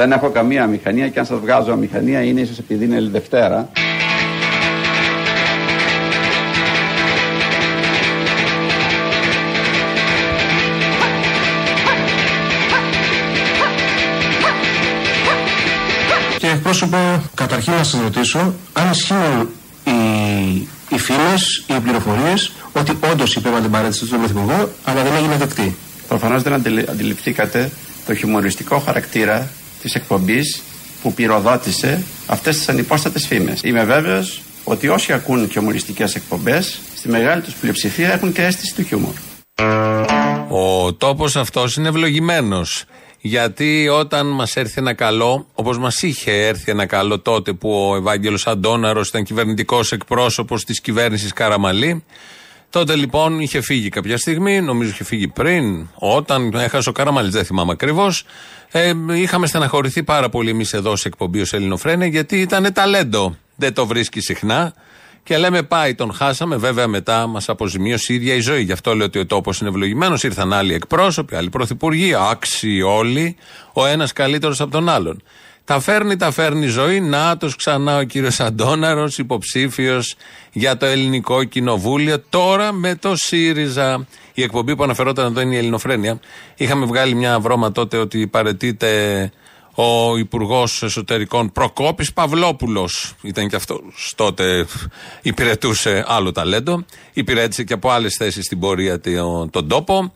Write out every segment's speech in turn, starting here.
Δεν έχω καμία μηχανία και αν σας βγάζω μηχανία είναι ίσως επειδή είναι Δευτέρα. Κύριε εκπρόσωπο, καταρχήν να σας ρωτήσω αν ισχύουν οι, οι φήμες, οι πληροφορίες ότι όντως υπέβαλε την παρέτηση του Πρωθυπουργό, αλλά δεν έγινε δεκτή. Προφανώς δεν αντιληφθήκατε το χιουμοριστικό χαρακτήρα της εκπομπής που πυροδότησε αυτές τις ανυπόστατες φήμες. Είμαι βέβαιος ότι όσοι ακούν χιουμοριστικέ εκπομπές, στη μεγάλη τους πλειοψηφία έχουν και αίσθηση του χιούμορ. Ο τόπος αυτός είναι ευλογημένος. Γιατί όταν μας έρθει ένα καλό, όπως μας είχε έρθει ένα καλό τότε που ο Ευάγγελος Αντώναρος ήταν κυβερνητικός εκπρόσωπος της κυβέρνησης Καραμαλή, τότε λοιπόν είχε φύγει κάποια στιγμή, νομίζω είχε φύγει πριν, όταν έχασε ο Καραμαλής, δεν θυμάμαι ακριβώς. Ε, είχαμε στεναχωρηθεί πάρα πολύ εμείς εδώ σε εκπομπή ως Ελληνοφρένε, γιατί ήταν ταλέντο. Δεν το βρίσκει συχνά. Και λέμε πάει, τον χάσαμε. Βέβαια μετά μας αποζημίωσε η ίδια η ζωή. Γι' αυτό λέω ότι ο τόπος είναι ευλογημένος. Ήρθαν άλλοι εκπρόσωποι, άλλοι πρωθυπουργοί, άξιοι όλοι, ο ένας καλύτερος από τον άλλον. Τα φέρνει, τα φέρνει η ζωή. Νάτο ξανά ο κύριος Αντώναρος, υποψήφιος για το ελληνικό κοινοβούλιο. Τώρα με το ΣΥΡΙΖΑ. Η εκπομπή που αναφερόταν εδώ είναι η Ελληνοφρένεια. Είχαμε βγάλει μια βρώμα τότε ότι παρετείται ο Υπουργός Εσωτερικών Προκόπης Παυλόπουλος. Ήταν και αυτός τότε, υπηρετούσε άλλο ταλέντο. Υπηρέτησε και από άλλες θέσεις στην πορεία τον τόπο.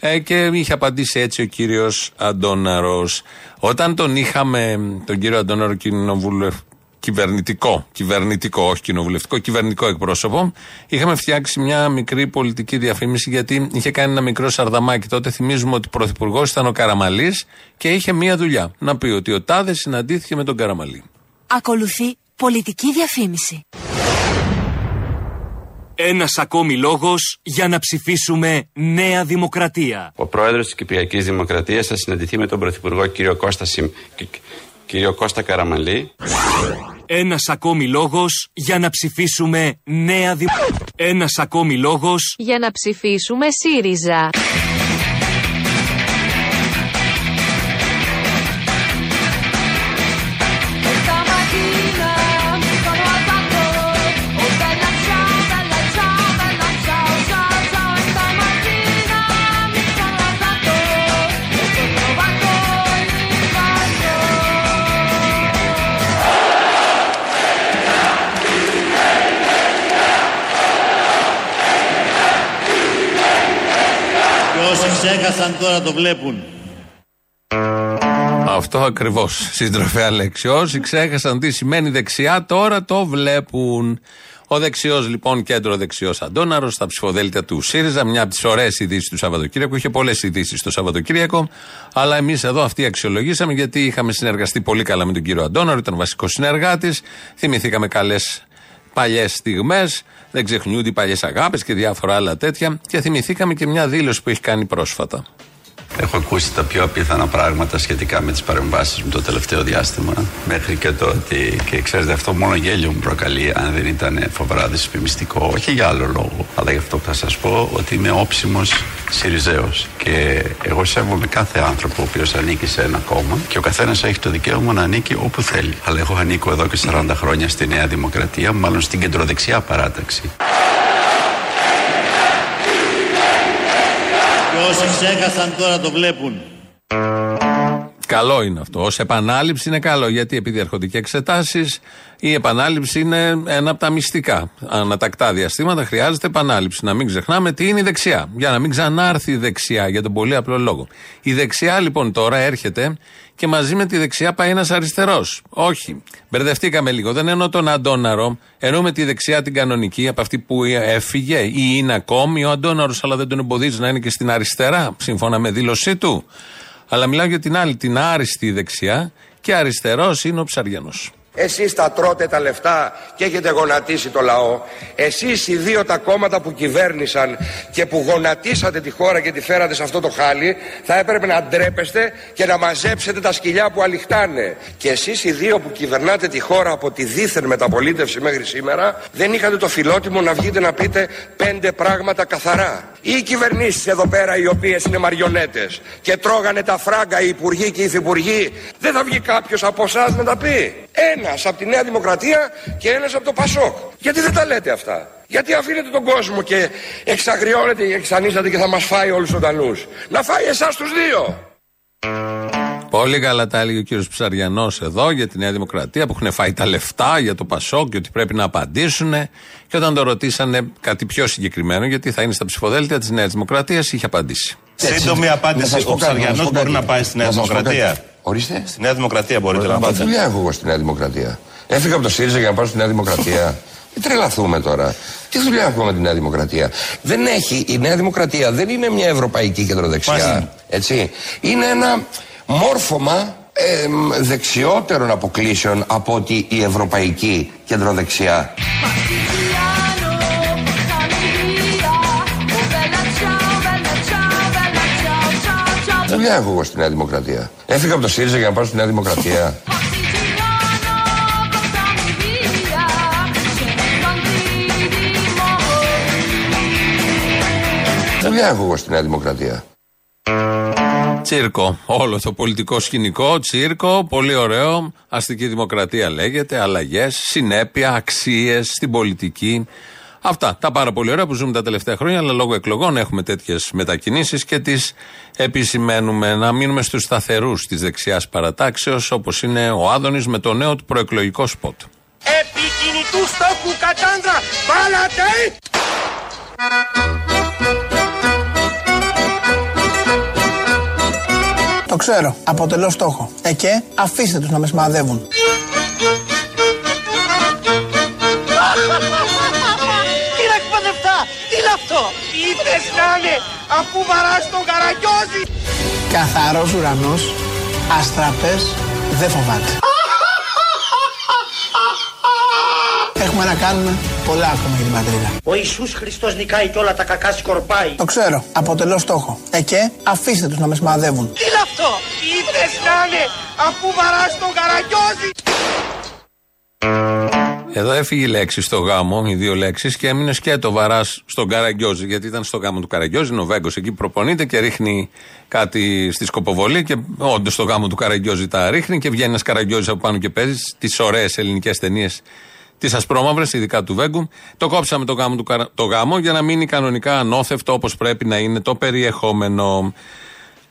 Ε, και είχε απαντήσει έτσι ο κύριος Αντώναρος. Όταν τον είχαμε, τον κύριο Αντώναρο κοινοβουλευτικό, κυβερνητικό, κυβερνητικό, όχι κοινοβουλευτικό, κυβερνητικό εκπρόσωπο, είχαμε φτιάξει μια μικρή πολιτική διαφήμιση γιατί είχε κάνει ένα μικρό σαρδαμάκι τότε. Θυμίζουμε ότι πρωθυπουργός ήταν ο Καραμαλής και είχε μία δουλειά. Να πει ότι ο Τάδες συναντήθηκε με τον Καραμαλή. Ακολουθεί πολιτική διαφήμιση. Ένας ακόμη λόγος για να ψηφίσουμε Νέα Δημοκρατία. Ο πρόεδρος της Κυπριακής Δημοκρατίας θα συναντηθεί με τον πρωθυπουργό κύριο Κώστα, Συμ... κύριο Κώστα Καραμαλή. Ένας ακόμη λόγος για να ψηφίσουμε Νέα Δημοκρατία. Ένας ακόμη λόγος για να ψηφίσουμε ΣΥΡΙΖΑ. Ξέχασαν τώρα το βλέπουν. Αυτό ακριβώς. Συντροφέα λέξη. Όσοι ξέχασαν τι σημαίνει δεξιά, τώρα το βλέπουν. Ο δεξιός λοιπόν, κέντρο δεξιός Αντώναρος, στα ψηφοδέλτια του ΣΥΡΙΖΑ, μια από τις ωραίες ειδήσεις του Σαββατοκύριακου. Είχε πολλές ειδήσεις το Σαββατοκύριακο, αλλά εμείς εδώ αυτή αξιολογήσαμε γιατί είχαμε συνεργαστεί πολύ καλά με τον κύριο Αντώναρο, ήταν βασικός συνεργάτης. Θυμηθήκαμε καλές παλιές στιγμές. Δεν ξεχνιούνται οι παλιές αγάπες και διάφορα άλλα τέτοια. Και θυμηθήκαμε και μια δήλωση που έχει κάνει πρόσφατα. Έχω ακούσει τα πιο απίθανα πράγματα σχετικά με τις παρεμβάσεις μου το τελευταίο διάστημα. Μέχρι και το ότι, και ξέρετε, αυτό μόνο γέλιο μου προκαλεί, αν δεν ήταν φοβερά δυσπιμιστικό. Όχι για άλλο λόγο, αλλά γι' αυτό που θα σας πω ότι είμαι όψιμος Σιριζέος. Και εγώ σέβομαι κάθε άνθρωπο ο οποίος ανήκει σε ένα κόμμα και ο καθένας έχει το δικαίωμα να ανήκει όπου θέλει. Αλλά εγώ ανήκω εδώ και 40 χρόνια στη Νέα Δημοκρατία, μάλλον στην κεντροδεξιά παράταξη. Όσοι ξέχασαν τώρα το βλέπουν. Καλό είναι αυτό. Ω επανάληψη είναι καλό. Γιατί επειδή έρχονται και εξετάσεις, η επανάληψη είναι ένα από τα μυστικά. Ανατακτά διαστήματα χρειάζεται επανάληψη. Να μην ξεχνάμε τι είναι η δεξιά. Για να μην ξανάρθει η δεξιά, για τον πολύ απλό λόγο. Η δεξιά λοιπόν τώρα έρχεται και μαζί με τη δεξιά πάει ένας αριστερός. Όχι. Μπερδευτήκαμε λίγο. Δεν εννοώ τον Αντώναρο. Εννοούμε τη δεξιά την κανονική, από αυτή που έφυγε ή είναι ακόμη ο Αντώναρος, αλλά δεν τον εμποδίζει να είναι και στην αριστερά, σύμφωνα με δήλωσή του. Αλλά μιλάω για την άλλη, την άριστη δεξιά και αριστερός είναι ο Ψαριανός. Εσείς τα τρώτε τα λεφτά και έχετε γονατίσει το λαό. Εσείς οι δύο τα κόμματα που κυβέρνησαν και που γονατίσατε τη χώρα και τη φέρατε σε αυτό το χάλι θα έπρεπε να ντρέπεστε και να μαζέψετε τα σκυλιά που αληχτάνε. Και εσείς οι δύο που κυβερνάτε τη χώρα από τη δίθεν μεταπολίτευση μέχρι σήμερα δεν είχατε το φιλότιμο να βγείτε να πείτε πέντε πράγματα καθαρά. Ή οι κυβερνήσεις εδώ πέρα οι οποίες είναι μαριονέτες και τρώγανε τα φράγκα οι υπουργοί και οι υφυπουργοί. Δεν θα βγει κάποιος από εσάς να τα πει. Ένας από τη Νέα Δημοκρατία και ένας από το Πασόκ. Γιατί δεν τα λέτε αυτά; Γιατί αφήνετε τον κόσμο και εξαγριώνετε και εξανίσατε και θα μας φάει όλους ζωντανούς; Να φάει εσάς τους δύο. Πολύ καλά τα έλεγε ο κύριος Ψαριανός εδώ για τη Νέα Δημοκρατία που έχουν φάει τα λεφτά για το Πασόκ και ότι πρέπει να απαντήσουν. Και όταν το ρωτήσανε κάτι πιο συγκεκριμένο, γιατί θα είναι στα ψηφοδέλτια της Νέας Δημοκρατίας, είχε απαντήσει. Σύντομη απάντηση. Ο Ψαριανός μπορεί να πάει στη Νέα Δημοκρατία. Ορίστε. Στη Νέα Δημοκρατία μπορείτε να Τι πάτε. δουλειά έχω εγώ στη Νέα Δημοκρατία; Έφυγα από το ΣΥΡΙΖΑ για να πάω στη Νέα Δημοκρατία. Μην τρελαθούμε τώρα. Τι δουλειά έχουμε με τη Νέα Δημοκρατία; Δεν έχει, η Νέα Δημοκρατία δεν είναι μια ευρωπαϊκή Μαζί. κεντροδεξιά. Έτσι. Είναι ένα μόρφωμα ε, μ, δεξιότερων αποκλήσεων από ότι η ευρωπαϊκή κεντροδεξιά. Δουλειά έχω εγώ στη Νέα Δημοκρατία. Έφυγα από το ΣΥΡΙΖΑ για να πάω στη Νέα Δημοκρατία. Τι δουλειά έχω εγώ στη Νέα Δημοκρατία. Τσίρκο. Όλο το πολιτικό σκηνικό, τσίρκο, πολύ ωραίο. Αστική δημοκρατία λέγεται, αλλαγές, συνέπεια, αξίες στην πολιτική. Αυτά τα πάρα πολύ ωραία που ζούμε τα τελευταία χρόνια, αλλά λόγω εκλογών έχουμε τέτοιες μετακινήσεις και τις επισημαίνουμε. Να μείνουμε στους σταθερούς της δεξιάς παρατάξεως, όπως είναι ο Άδωνης με το νέο του προεκλογικό σποτ. Επικινητού στόχου Κατάνδρα, βάλατε! Το ξέρω. Αποτελώ στόχο. Ε και αφήστε τους να με σημαδεύουν. Κύριε εκπαιδευτά, τι είναι αυτό! Τι θες να είναι, αφού βαράς τον καραγκιόζη! Καθαρός ουρανός, αστραπές, δεν φοβάται. Έχουμε να κάνουμε πολλά ακόμα για την πατρίδα. Ο Ιησούς Χριστός νικάει και όλα τα κακά σκορπάει. Το ξέρω. Αποτελώ στόχο. Ε και αφήστε τους να με σημαδεύουν. Τι είναι αυτό! Τι θες να είναι, αφού βαράς τον καραγκιόζη! Εδώ έφυγε η λέξη στο γάμο, οι δύο λέξεις, και έμεινε σκέτο βαράς στον Καραγκιόζη. Γιατί ήταν στο γάμο του Καραγκιόζη, είναι ο Βέγκος εκεί που προπονείται και ρίχνει κάτι στη σκοποβολή. Και όντως στο γάμο του Καραγκιόζη τα ρίχνει και βγαίνει ένας Καραγκιόζης από πάνω και παίζει τι ωραίες ελληνικές ταινίες τι ασπρόμαυρε, ειδικά του Βέγκου. Το κόψαμε το γάμο, του, Καρα- το γάμο για να μείνει κανονικά ανώθευτο όπως πρέπει να είναι το περιεχόμενο.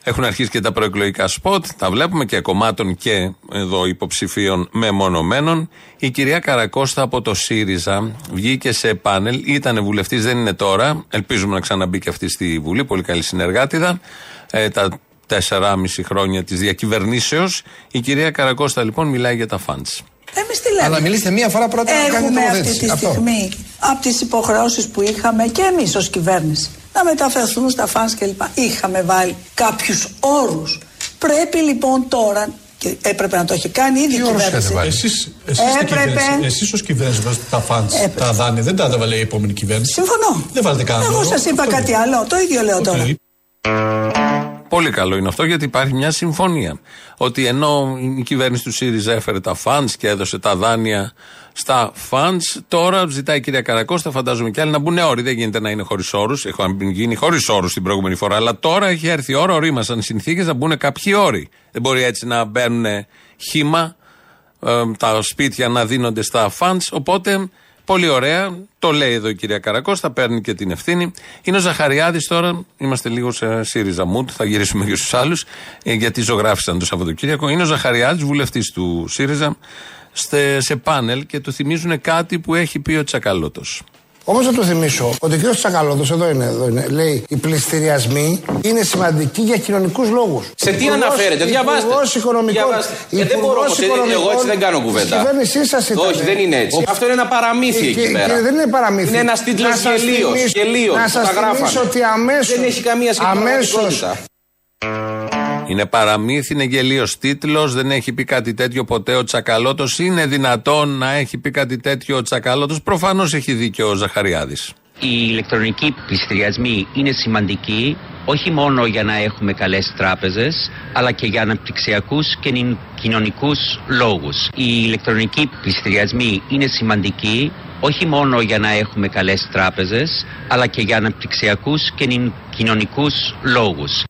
Έχουν αρχίσει και τα προεκλογικά σποτ, τα βλέπουμε και κομμάτων και εδώ υποψηφίων μεμονωμένων. Η κυρία Καρακώστα από το ΣΥΡΙΖΑ βγήκε σε πάνελ, ήταν βουλευτής, δεν είναι τώρα. Ελπίζουμε να ξαναμπεί και αυτή στη Βουλή, πολύ καλή συνεργάτηδα. Ε, τα τέσσερα,5 χρόνια της διακυβερνήσεως. Η κυρία Καρακώστα λοιπόν μιλάει για τα φαντς. Εμείς τι λέμε; Αλλά μιλήστε μία φορά πρώτα να κάνετε Έχουμε αυτή τοποθέτηση. τη Αυτό. στιγμή από τις υποχρεώσεις που είχαμε και εμείς ως κυβέρνηση να μεταφερθούν στα φανς κλπ. Είχαμε βάλει κάποιους όρους. Πρέπει λοιπόν τώρα, και έπρεπε να το έχει κάνει ήδη η Τι όρους κυβέρνηση. είχατε βάλει; Εσείς, εσείς, στην Έπρεπε. κυβέρνηση, εσείς ως κυβέρνησης βάζετε τα φαντς, Έπρεπε. τα δάνεια, δεν τα έβαλε η επόμενη κυβέρνηση. Συμφωνώ. Δεν βάλετε κανένα Εγώ όρο. σας είπα Αυτό κάτι είναι. άλλο. Το ίδιο λέω τώρα. Πολύ καλό είναι αυτό γιατί υπάρχει μια συμφωνία. Ότι ενώ η κυβέρνηση του ΣΥΡΙΖΑ έφερε τα φαντς και έδωσε τα δάνεια στα φαντς, τώρα ζητάει η κυρία Καρακώστα, φαντάζομαι και άλλοι, να μπουν όροι. Δεν γίνεται να είναι χωρίς όρους. Έχουν γίνει χωρίς όρους την προηγούμενη φορά. Αλλά τώρα έχει έρθει η ώρα, ορίμασαν συνθήκες να μπουν κάποιοι όροι. Δεν μπορεί έτσι να μπαίνουν χήμα ε, τα σπίτια να δίνονται στα φαντς. Οπότε Πολύ ωραία. Το λέει εδώ η κυρία Καρακώστα, παίρνει και την ευθύνη. Είναι ο Ζαχαριάδης τώρα. Είμαστε λίγο σε ΣΥΡΙΖΑ mood. Θα γυρίσουμε και στους άλλους, γιατί ζωγράφησαν το Σαββατοκύριακο. Είναι ο Ζαχαριάδης, βουλευτής του ΣΥΡΙΖΑ, σε, σε πάνελ και του θυμίζουν κάτι που έχει πει ο Τσακαλώτος. Όμως να το θυμίσω ότι ο κ. Τσακαλώτος, εδώ είναι, εδώ είναι, λέει οι πληστηριασμοί είναι σημαντικοί για κοινωνικούς λόγους. Σε τι αναφέρετε, διαβάστε. Υπουργός Οικονομικών. Διαβάστε. Ε, δεν μπορώ όμως, Υπουργός ε, εγώ έτσι δεν κάνω Οικονομικών κουβέντα. της κυβέρνησής σας ήταν. Όχι, δεν είναι έτσι. Αυτό είναι ένα παραμύθι Ε, εκεί και- πέρα. και δεν είναι παραμύθι. Είναι ένας τίτλος Να σας γελίος, θυμίσω- γελίος, Να που σας τα γράφανε. θυμίσω ότι αμέσως Δεν έχει καμία σχέση με την αμέσως πραγματικότητα. Είναι παραμύθι, είναι γελίος τίτλος, δεν έχει πει κάτι τέτοιο ποτέ ο Τσακαλώτος. Είναι δυνατόν να έχει πει κάτι τέτοιο ο Τσακαλώτος; Προφανώς έχει δίκιο ο Ζαχαριάδης. Οι ηλεκτρονικοί πληστηριασμοί είναι σημαντικοί όχι μόνο για να έχουμε καλές τράπεζες αλλά και για αναπτυξιακούς και νυ- κοινωνικούς λόγους. Οι ηλεκτρονικοί πληστηριασμοί είναι σημαντικοί όχι μόνο για να έχουμε καλές τράπεζες, αλλά και για αναπτυξιακούς και νη- κοινωνικούς λόγους.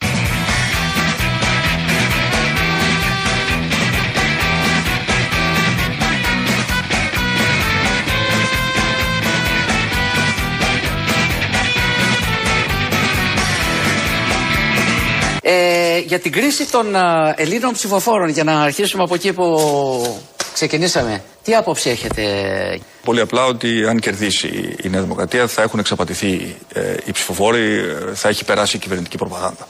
Ε, για την κρίση των α, Ελλήνων ψηφοφόρων, για να αρχίσουμε από εκεί που ξεκινήσαμε. Τι άποψη έχετε, Πολύ απλά ότι αν κερδίσει η Νέα Δημοκρατία θα έχουν εξαπατηθεί ε, οι ψηφοφόροι, ε, θα έχει περάσει η κυβερνητική προπαγάνδα.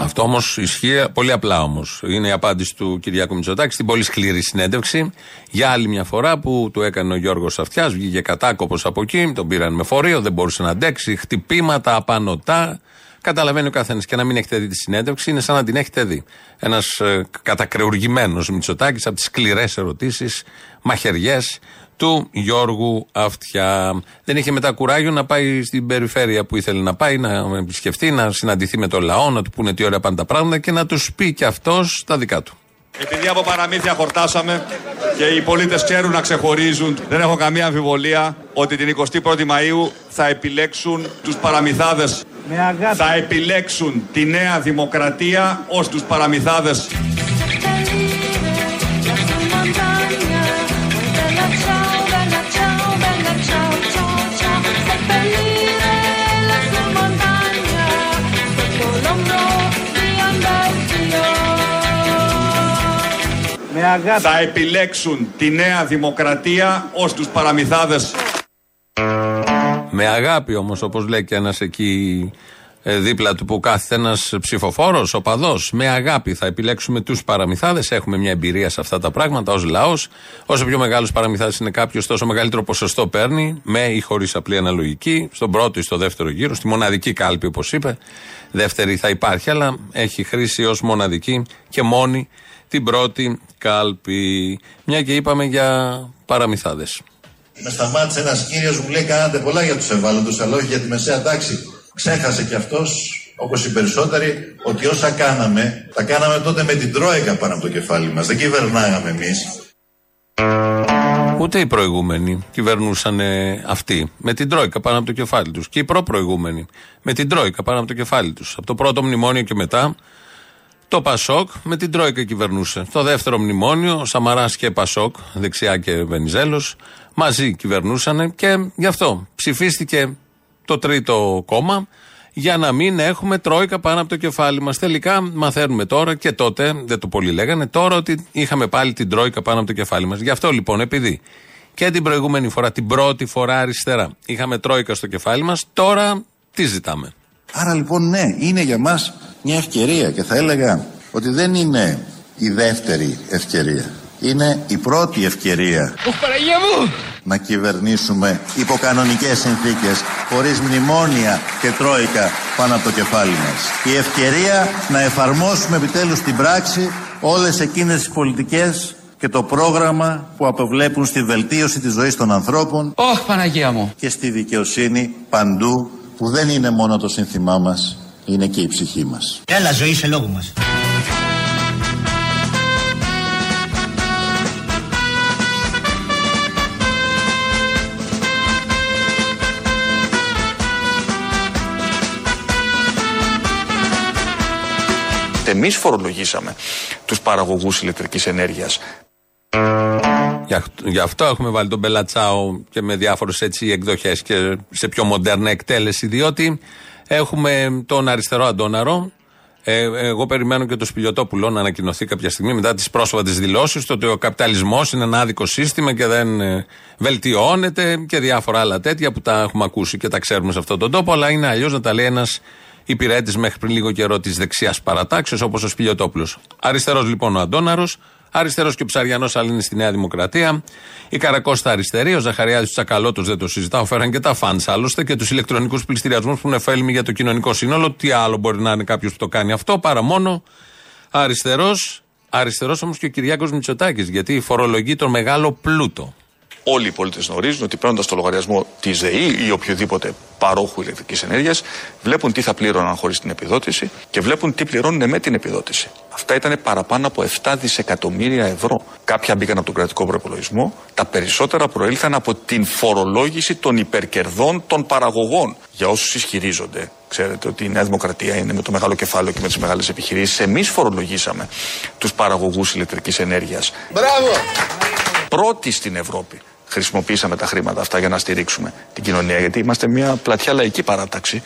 Αυτό όμως ισχύει πολύ απλά όμως. Είναι η απάντηση του Κυριάκου Μητσοτάκη στην πολύ σκληρή συνέντευξη. Για άλλη μια φορά που του έκανε ο Γιώργος Αυτιάς, βγήκε κατάκοπος από εκεί, τον πήραν με φορείο, δεν μπορούσε να αντέξει. Χτυπήματα, απανοτά. Καταλαβαίνει ο καθένας. Και να μην έχετε δει τη συνέντευξη είναι σαν να την έχετε δει. Ένας ε, κατακρεουργημένος Μητσοτάκης από τις σκληρές ερωτήσεις, μαχαιριές του Γιώργου Αυτιά. Δεν είχε μετά κουράγιο να πάει στην περιφέρεια που ήθελε να πάει, να επισκεφτεί, να συναντηθεί με το λαό, να του πούνε τι ωραία πάνε τα πράγματα και να τους πει και αυτός τα δικά του. Επειδή από παραμύθια χορτάσαμε και οι πολίτες ξέρουν να ξεχωρίζουν, δεν έχω καμία αμφιβολία ότι την 21η Μαΐου θα επιλέξουν τους παραμυθάδες. Θα επιλέξουν τη νέα δημοκρατία ως τους παραμυθάδες. Θα επιλέξουν τη νέα δημοκρατία ως τους παραμυθάδες. Με αγάπη όμως, όπως λέει και ένας εκεί ε, δίπλα του που κάθεται ένας ψηφοφόρος, οπαδός. Με αγάπη θα επιλέξουμε τους παραμυθάδες. Έχουμε μια εμπειρία σε αυτά τα πράγματα ως λαός. Όσο πιο μεγάλο παραμυθάδες είναι κάποιος, τόσο μεγαλύτερο ποσοστό παίρνει, με ή χωρίς απλή αναλογική, στον πρώτο ή στο δεύτερο γύρο, στη μοναδική κάλπη όπως είπε. Δεύτερη θα υπάρχει, αλλά έχει χρήση ως μοναδική και μόνη την πρώτη κάλπη. Μια και είπαμε για παραμυθάδες. Με σταμάτησε ένας κύριος μου λέει: Κάνατε πολλά για τους ευάλωτους, αλλά όχι για τη μεσαία τάξη. Ξέχασε κι αυτός, όπως οι περισσότεροι, ότι όσα κάναμε, τα κάναμε τότε με την Τρόικα πάνω από το κεφάλι μας. Δεν κυβερνάγαμε εμείς. Ούτε οι προηγούμενοι κυβερνούσαν ε, αυτοί με την Τρόικα πάνω από το κεφάλι τους. Και οι προ-προηγούμενοι με την Τρόικα πάνω από το κεφάλι τους. Από το πρώτο μνημόνιο και μετά, το Πασόκ με την Τρόικα κυβερνούσε. Το δεύτερο μνημόνιο, ο Σαμαράς και Πασόκ, δεξιά και Βενιζέλος, μαζί κυβερνούσαν και γι' αυτό ψηφίστηκε το τρίτο κόμμα για να μην έχουμε Τρόικα πάνω από το κεφάλι μας. Τελικά μαθαίνουμε τώρα και τότε, δεν το πολύ λέγανε, τώρα ότι είχαμε πάλι την Τρόικα πάνω από το κεφάλι μας. Γι' αυτό λοιπόν, επειδή και την προηγούμενη φορά, την πρώτη φορά αριστερά, είχαμε Τρόικα στο κεφάλι μας, τώρα τι ζητάμε; Άρα λοιπόν ναι, είναι για μας μια ευκαιρία και θα έλεγα ότι δεν είναι η δεύτερη ευκαιρία. Είναι η πρώτη ευκαιρία Ωχ, Παναγία μου! να κυβερνήσουμε υπό κανονικές συνθήκες, χωρίς μνημόνια και τρόικα πάνω από το κεφάλι μας. Η ευκαιρία να εφαρμόσουμε επιτέλους στην πράξη όλες εκείνες τις πολιτικές και το πρόγραμμα που αποβλέπουν στη βελτίωση της ζωής των ανθρώπων Ωχ, Παναγία μου! και στη δικαιοσύνη παντού που δεν είναι μόνο το σύνθημά μας, είναι και η ψυχή μας. Έλα, ζωή σε λόγο μας. Εμείς φορολογήσαμε τους παραγωγούς ηλεκτρικής ενέργειας. Γι' αυτό, γι' αυτό έχουμε βάλει τον Μπελατσάο και με διάφορες έτσι εκδοχές και σε πιο μοντέρνα εκτέλεση, διότι έχουμε τον αριστερό Αντώναρο. Ε, εγώ περιμένω και το Σπιλιοτόπουλο να ανακοινωθεί κάποια στιγμή μετά τις πρόσφατες δηλώσεις του ότι ο καπιταλισμός είναι ένα άδικο σύστημα και δεν ε, βελτιώνεται και διάφορα άλλα τέτοια που τα έχουμε ακούσει και τα ξέρουμε σε αυτόν τον τόπο. Αλλά είναι αλλιώς να τα λέει ένας υπηρέτη μέχρι πριν λίγο καιρό τη δεξιάς παρατάξεω όπως ο Σπιλιοτόπουλο. Αριστερός λοιπόν ο Αντώναρος, Αριστερός και ο Ψαριανός, αλλά είναι στη Νέα Δημοκρατία. Η Καρακώστα αριστερή, ο Ζαχαριάδης του Τσακαλώτος δεν το συζητάω. Φέραν και τα φαντ άλλωστε και τους ηλεκτρονικούς πληστηριασμούς που είναι ωφέλιμοι για το κοινωνικό σύνολο. Τι άλλο μπορεί να είναι κάποιος που το κάνει αυτό παρά μόνο αριστερός. Αριστερός όμως και ο Κυριάκος Μητσοτάκης, γιατί φορολογεί τον μεγάλο πλούτο. Όλοι οι πολίτες γνωρίζουν ότι παίρνοντας το λογαριασμό της ΔΕΗ ή οποιοδήποτε παρόχου ηλεκτρικής ενέργειας, βλέπουν τι θα πλήρωναν χωρίς την επιδότηση και βλέπουν τι πληρώνουν με την επιδότηση. Αυτά ήταν παραπάνω από 7 δισεκατομμύρια ευρώ. Κάποια μπήκαν από τον κρατικό προπολογισμό, τα περισσότερα προήλθαν από την φορολόγηση των υπερκερδών των παραγωγών. Για όσους ισχυρίζονται, ξέρετε ότι η Νέα Δημοκρατία είναι με το μεγάλο κεφάλαιο και με τις μεγάλες επιχειρήσεις. Εμείς φορολογήσαμε τους παραγωγούς ηλεκτρικής ενέργειας. Μπράβο! Πρώτοι στην Ευρώπη χρησιμοποίησαμε τα χρήματα αυτά για να στηρίξουμε την κοινωνία, γιατί είμαστε μια πλατιά λαϊκή παράταξη.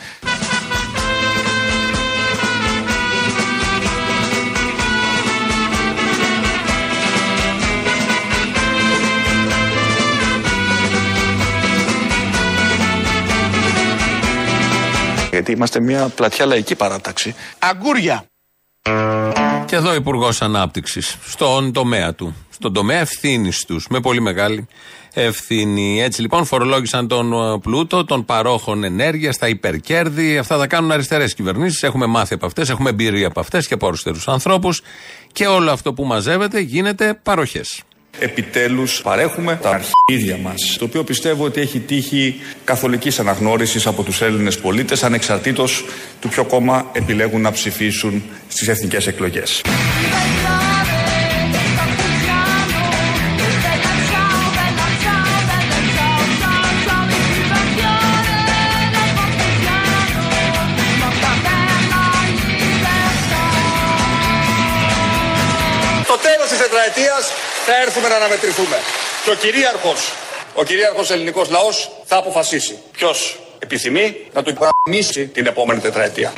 Γιατί είμαστε μια πλατιά λαϊκή παράταξη. Αγκούρια! Και εδώ Υπουργός Ανάπτυξης, στον τομέα του. Στον τομέα ευθύνης τους, με πολύ μεγάλη ευθύνη. Έτσι λοιπόν φορολόγησαν τον ε, πλούτο των παρόχων ενέργειας, τα υπερκέρδη. Αυτά τα κάνουν αριστερές κυβερνήσεις. Έχουμε μάθει από αυτές, έχουμε εμπειρία από αυτές και από αριστερούς ανθρώπους. Και όλο αυτό που μαζεύεται γίνεται παροχές. Επιτέλους παρέχουμε τα αρχίδια μας, το οποίο πιστεύω ότι έχει τύχει καθολικής αναγνώρισης από τους Έλληνες πολίτες, ανεξαρτήτως του ποιο κόμμα επιλέγουν να ψηφίσουν στις εθνικές εκλογές. Θα έρθουμε να αναμετρηθούμε. Και ο κυρίαρχος, ο κυρίαρχος ελληνικός λαός θα αποφασίσει ποιος επιθυμεί να του υπογραμμίσει την επόμενη τετραετία.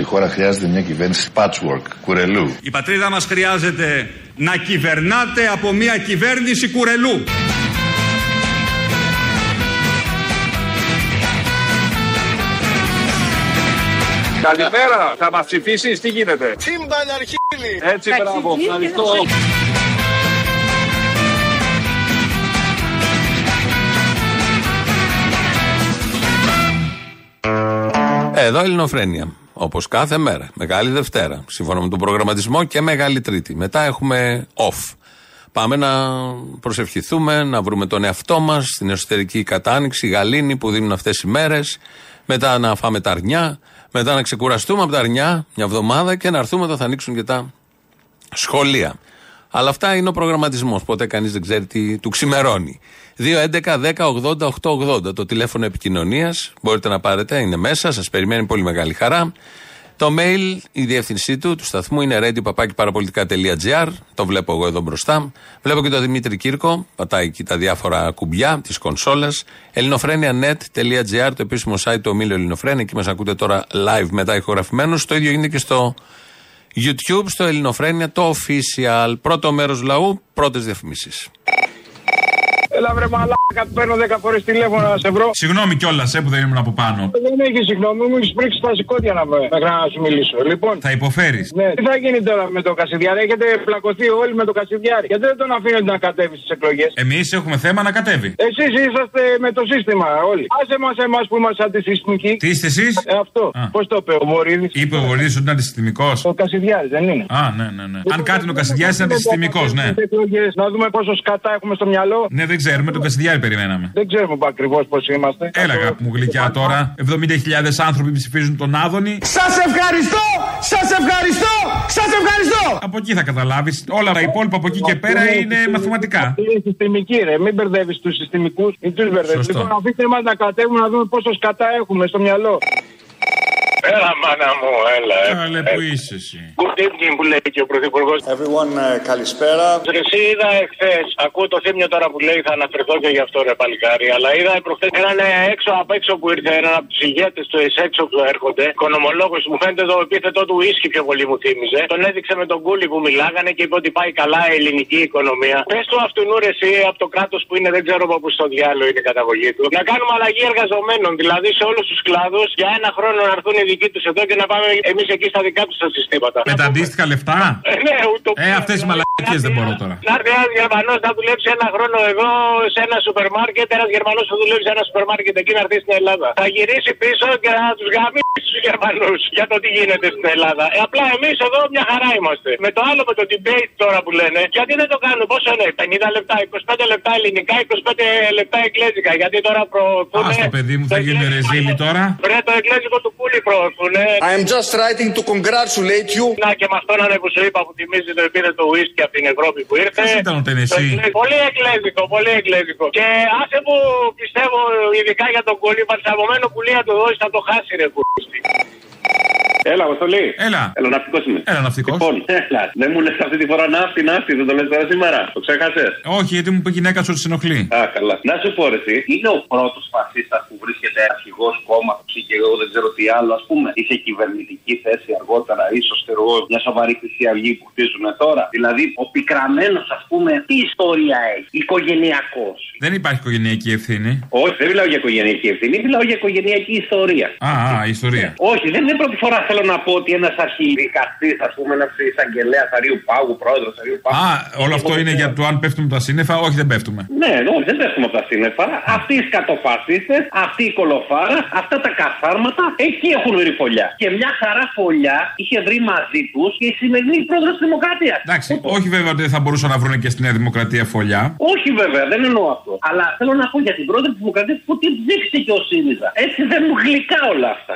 Η χώρα χρειάζεται μια κυβέρνηση patchwork, κουρελού. Η πατρίδα μας χρειάζεται να κυβερνάτε από μια κυβέρνηση κουρελού. Καλημέρα, θα μας ψηφίσεις, τι γίνεται; Σύμπαν αρχίλη! Έτσι, μπράβο, ευχαριστώ. Εδώ Ελληνοφρένια. Όπως κάθε μέρα. Μεγάλη Δευτέρα. Σύμφωνα με τον προγραμματισμό και Μεγάλη Τρίτη. Μετά έχουμε off. Πάμε να προσευχηθούμε, να βρούμε τον εαυτό μας στην εσωτερική κατάνοιξη, γαλήνη που δίνουν αυτές οι μέρες. Μετά να φάμε τα αρνιά. Μετά να ξεκουραστούμε από τα αρνιά μια εβδομάδα και να έρθουμε όταν θα ανοίξουν και τα σχολεία. Αλλά αυτά είναι ο προγραμματισμός. Ποτέ κανείς δεν ξέρει τι του ξημερώνει. 2.11.10.80.880 το τηλέφωνο επικοινωνίας. Μπορείτε να πάρετε, είναι μέσα, σας περιμένει πολύ μεγάλη χαρά. Το mail, η διεύθυνσή του, του σταθμού είναι radio.parapolitica.gr. Το βλέπω εγώ εδώ μπροστά. Βλέπω και τον Δημήτρη Κύρκο, πατάει εκεί τα διάφορα κουμπιά της κονσόλας. ελληνοφρένια.net.gr, το επίσημο site του ομίλου Ελληνοφρένια. Εκεί μας ακούτε τώρα live μετά ηχογραφημένου. Το ίδιο γίνεται και στο YouTube, στο Ελληνοφρένια, το official. Πρώτο μέρος λαού, πρώτες διαφημίσεις. Έλα βρε μαλάκα, του παίρνω 10 φορές τηλέφωνο να σε βρω. Συγγνώμη κιόλας, ε, που δεν ήμουν από πάνω. Δεν έχει συγγνώμη, μου έχεις πρίξει τα σηκώτια να με μέχρι να σου μιλήσω. Λοιπόν, Θα υποφέρεις. ναι, τι θα γίνει τώρα με το Κασιδιάρη, έχετε πλακωθεί όλοι με το Κασιδιάρη. Γιατί δεν τον αφήνετε να κατέβει στις εκλογές; Εμείς έχουμε θέμα να κατέβει. Εσείς είσαστε με το σύστημα όλοι. Άσε μας εμάς που είμαστε αντισυστημικοί. Τι είστε εσείς; Ε, αυτό. Πώς το είπε ο Βορύδη. Είπε ο Βορύδη ότι είναι αντισυστημικός. Ο Κασιδιάρης δεν είναι. Α, ναι, ναι, ναι. Αν κάτι είναι ο Κασιδιάρης είναι αντισυστημικός, ναι. Εκλογές, Να δούμε πόσο σκατά έχουμε στο μυαλό. Ναι, δεν ξέρουμε, τον Κασιδιάρη περιμέναμε. Δεν ξέρουμε ακριβώς πώς είμαστε. Έλα, αγάπη μου γλυκιά τώρα. 70.000 άνθρωποι ψηφίζουν τον Άδωνη. Σας ευχαριστώ! Σας ευχαριστώ! Σας ευχαριστώ! Από εκεί θα καταλάβεις. Όλα τα υπόλοιπα από εκεί και πέρα είναι μαθηματικά. Είναι συστημική, ρε. Μην μπερδεύεις τους συστημικούς. Μην τους μπερδεύεις. Σωστό. Λοιπόν, αφήστε μας να κατέβουμε να δούμε πόσος σκατά έχουμε στο μυαλό. Έλα, μάνα μου, έλα. ε. Καλέ που είσαι εσύ. Good evening που λέει και ο Πρωθυπουργός. Everyone, ε, καλησπέρα. Εσύ είδα εχθές, ακούω το θύμιο τώρα που λέει, θα αναφερθώ και γι' αυτό ρε παλικάρι. Αλλά είδα προχθές έναν ε, έξω απ' έξω που ήρθε, έναν από τους ηγέτες του έξω που έρχονται. Οικονομολόγος μου φαίνεται το επίθετό του ίσκι πιο πολύ μου θύμιζε. Τον έδειξε με τον κούλι που μιλάγανε και είπε ότι πάει καλά η ελληνική οικονομία. Πες του αυτού ρε εσύ από το κράτος που είναι, δεν ξέρω από πού στο διάλογο είναι η καταγωγή του. Να κάνουμε αλλαγή εργαζομένων, δηλαδή σε όλους τους κλάδους για ένα χρόνο να έρθουν οι δική τους εδώ και να πάμε εμείς εκεί στα δικά τους τα συστήματα. Με τα αντίστοιχα λεφτά; Ε, ναι, ούτω Ε, αυτές οι μαλακίες δεν μπορώ τώρα. Να έρθει ένας Γερμανός να δουλέψει ένα χρόνο εδώ σε ένα σούπερ μάρκετ, ένας Γερμανός θα δουλέψει σε ένα σούπερ μάρκετ εκεί να έρθει στην Ελλάδα. Θα γυρίσει πίσω και θα τους γαμίσει τους Γερμανούς για το τι γίνεται στην Ελλάδα. Ε, απλά εμείς εδώ μια χαρά είμαστε. Με το άλλο με το debate τώρα που λένε, γιατί δεν το κάνουν, πόσο είναι, 50 λεπτά, 25 λεπτά ελληνικά, 25 λεπτά εγκλέζικα. Γιατί τώρα προωθούν. Α το παιδί μου θα γίνει ρεζίλι τώρα. Βρε το εγκλέζικο του πουλί προωθούν. I am just writing to congratulate you. Να και με αυτόν που σου είπα που τιμίζει το επίθετο ουίσκι από την Ευρώπη που ήρθε. Ποιος ήταν ο Τενεσί; Το εγκλέ- Πολύ εγκλέζικο, πολύ εγκλέζικο. Και άσε που πιστεύω ειδικά για τον κολλή, παρσαβωμένο πουλί να του δώσεις θα το χάσει ρε κουρίστη. Έλα, Αποστολή. Έλα. Έλα, ναυτικός είμαι. Έλα, ναυτικός. Λοιπόν, έλα. Δεν μου λες αυτή τη φορά ναύτη, ναύτη. Δεν το λες τώρα σήμερα. Το ξέχασες; Όχι, γιατί μου είπε η γυναίκα σου ότι σε ενοχλεί. Α, καλά. Να σου πω, ρε, εσύ, είναι ο πρώτος φασίστας που βρίσκεται αρχηγός κόμματο ή και εγώ δεν ξέρω τι άλλο, ας πούμε. Είχε κυβερνητική θέση αργότερα, ίσως και εγώ μια σοβαρή χρυσή αυγή που χτίζουν τώρα. Δηλαδή, ο πικραμένος, ας πούμε, τι ιστορία έχει; Οικογενειακός. Δεν υπάρχει οικογενειακή ευθύνη. Όχι, δεν μιλάω για οικογενειακή ευθύνη, μιλάω για οικογενειακή ιστορία. Α, α, ιστορία. Όχι, δεν είναι πρώτη φορά θέλω να πω ότι ένας αρχιδικαστή, ας πούμε, ένας εισαγγελέας Αρίου Πάγου, πρόεδρος Αρίου Πάγου. Α, όλο αυτό είναι για το αν πέφτουμε από τα σύννεφα. Όχι, δεν πέφτουμε. Ναι, όχι, δεν πέφτουμε από τα σύννεφα. Αυτοί οι σκατοφασίστε, αυτή η κολοφάρα, αυτά τα καθάρματα, εκεί έχουν βρει φωλιά. Και μια χαρά φωλιά είχε βρει μαζί τους και η σημερινή πρόεδρος της Δημοκρατίας. Εντάξει, όχι βέβαια ότι δεν θα μπορούσαν να βρουν και στη Νέα Δημοκρατία φωλιά. Όχι βέβαια, δεν εννοώ αυτό. Αλλά θέλω να πω για την πρόεδρο της Δημοκρατίας που την δείχτηκε ο ΣΥΡΙΖΑ. Έτσι δεν μου γλυκά όλα αυτά.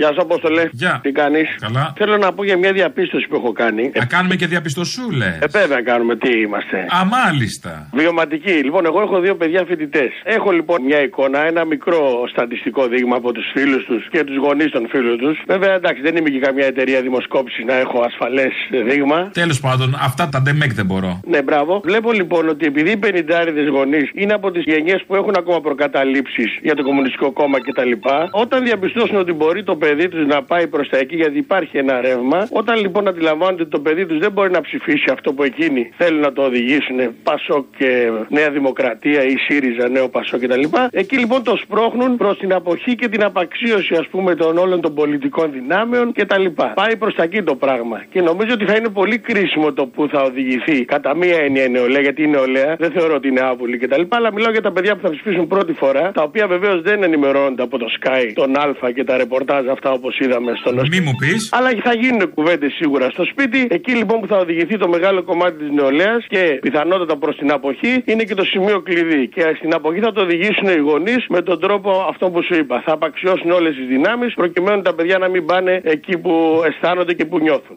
Γεια σου, Απόστολε. Γεια. Τι κάνεις; Καλά. Θέλω να πω για μια διαπίστωση που έχω κάνει. Να κάνουμε και διαπιστωσούλες. Ε, βέβαια να κάνουμε. Τι είμαστε. Α, μάλιστα. Βιωματική. Λοιπόν, εγώ έχω δύο παιδιά φοιτητές. Έχω λοιπόν μια εικόνα, ένα μικρό στατιστικό δείγμα από τους φίλους τους και τους γονείς των φίλων τους. Βέβαια, εντάξει, δεν είμαι και καμιά εταιρεία δημοσκόπησης να έχω ασφαλές δείγμα. Τέλος πάντων, αυτά τα ντεμέκ δεν μπορώ. Ναι, μπράβο. Βλέπω λοιπόν ότι επειδή οι πενιντάριδες γονείς είναι από τις γενιές που έχουν ακόμα προκαταλήψεις για το Κομμουνιστικό Κόμμα κτλ., όταν διαπιστώσουν ότι μπορεί το παιδί τους να πάει προς τα εκεί γιατί υπάρχει ένα ρεύμα, όταν λοιπόν αντιλαμβάνονται ότι το παιδί τους δεν μπορεί να ψηφίσει αυτό που εκείνοι θέλουν να το οδηγήσουν, Πασό και Νέα Δημοκρατία ή ΣΥΡΙΖΑ, Νέο Πασό κτλ., εκεί λοιπόν το σπρώχνουν προς την αποχή και την απαξίωση ας πούμε των όλων των πολιτικών δυνάμεων κτλ. Πάει προς τα εκεί το πράγμα. Και νομίζω ότι θα είναι πολύ κρίσιμο το που θα οδηγηθεί κατά μία έννοια η νεολαία, γιατί η νεολαία δεν θεωρώ ότι είναι άβουλη κτλ. Αλλά μιλάω για τα παιδιά που θα ψηφίσουν πρώτη φορά, τα οποία βεβαίως δεν ενημερώνονται από το Sky, τον Α και τα ρεπορτάζ αυτά όπως είδαμε στον Μη μου πεις. Αλλά θα γίνουν κουβέντες σίγουρα στο σπίτι. Εκεί λοιπόν που θα οδηγηθεί το μεγάλο κομμάτι της νεολαίας και πιθανότατα προς την αποχή είναι και το σημείο κλειδί. Και στην αποχή θα το οδηγήσουν οι γονείς με τον τρόπο αυτό που σου είπα. Θα απαξιώσουν όλες τις δυνάμεις προκειμένου τα παιδιά να μην πάνε εκεί που αισθάνονται και που νιώθουν.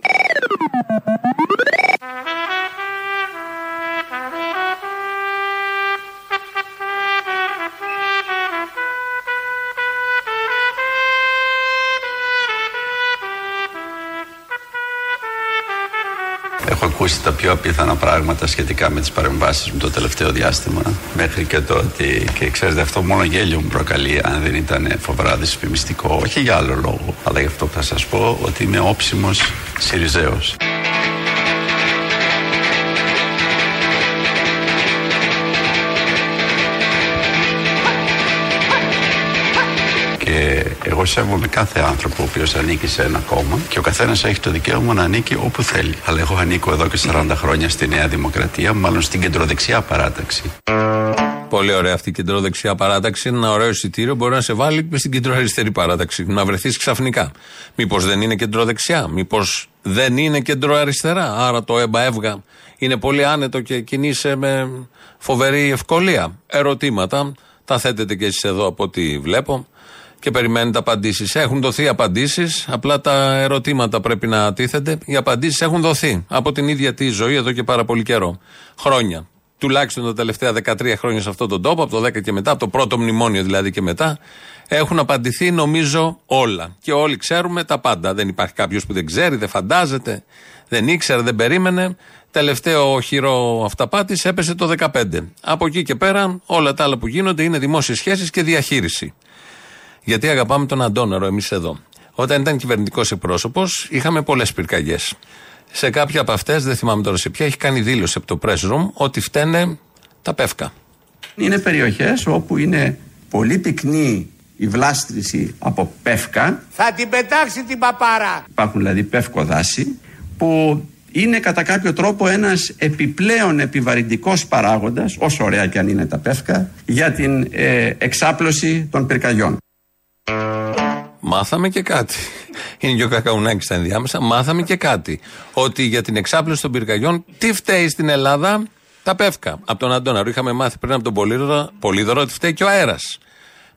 Ακούσει τα πιο απίθανα πράγματα σχετικά με τις παρεμβάσεις μου το τελευταίο διάστημα. Μέχρι και το ότι, και ξέρετε, αυτό μόνο γέλιο μου προκαλεί αν δεν ήταν φοβερά δυσφημιστικό. Όχι για άλλο λόγο, αλλά γι' αυτό που θα σας πω ότι είμαι όψιμος Σιριζέος. Και εγώ σέβομαι κάθε άνθρωπο ο οποίος ανήκει σε ένα κόμμα και ο καθένας έχει το δικαίωμα να ανήκει όπου θέλει. Αλλά εγώ ανήκω εδώ και 40 χρόνια στη Νέα Δημοκρατία, μάλλον στην κεντροδεξιά παράταξη. Πολύ ωραία αυτή η κεντροδεξιά παράταξη. Είναι ένα ωραίο εισιτήριο. Μπορεί να σε βάλει και στην κεντροαριστερή παράταξη. Να βρεθείς ξαφνικά. Μήπως δεν είναι κεντροδεξιά, μήπως δεν είναι κεντροαριστερά. Άρα το ΕΜΠΑ ΕΒΓΑ είναι πολύ άνετο και κινείσαι με φοβερή ευκολία. Ερωτήματα. Τα θέτετε και εσείς εδώ από ό,τι βλέπω και περιμένετε απαντήσεις. Έχουν δοθεί απαντήσεις, απλά τα ερωτήματα πρέπει να τίθενται. Οι απαντήσεις έχουν δοθεί από την ίδια τη ζωή εδώ και πάρα πολύ καιρό. Χρόνια. Τουλάχιστον τα τελευταία 13 χρόνια σε αυτόν τον τόπο, από το 10 και μετά, από το πρώτο μνημόνιο δηλαδή και μετά, έχουν απαντηθεί νομίζω όλα. Και όλοι ξέρουμε τα πάντα. Δεν υπάρχει κάποιος που δεν ξέρει, δεν φαντάζεται, δεν ήξερε, δεν περίμενε. Τελευταίο χειρό αυταπάτης έπεσε το 15. Από εκεί και πέρα, όλα τα άλλα που γίνονται είναι δημόσιες σχέσεις και διαχείριση. Γιατί αγαπάμε τον Αντόναρο εμείς εδώ. Όταν ήταν κυβερνητικός εκπρόσωπος, είχαμε πολλές πυρκαγιές. Σε κάποια από αυτές, δεν θυμάμαι τώρα σε ποια, έχει κάνει δήλωση από το press room ότι φταίνε τα πεύκα. Είναι περιοχές όπου είναι πολύ πυκνή η βλάστρηση από πεύκα. Θα την πετάξει την παπάρα. Υπάρχουν δηλαδή πεύκο-δάση που είναι κατά κάποιο τρόπο ένας επιπλέον επιβαρυντικός παράγοντας, όσο ωραία και αν είναι τα πεύκα, για την ε, εξάπλωση των πυρκαγιών. Μάθαμε και κάτι. Είναι και ο Κακαουνάκης στα ενδιάμεσα. Μάθαμε και κάτι. Ότι για την εξάπλωση των πυρκαγιών, τι φταίει στην Ελλάδα, τα πεύκα. Από τον Αντώναρο. Είχαμε μάθει πριν από τον Πολύδωρο, Πολύδωρο ότι φταίει και ο αέρας.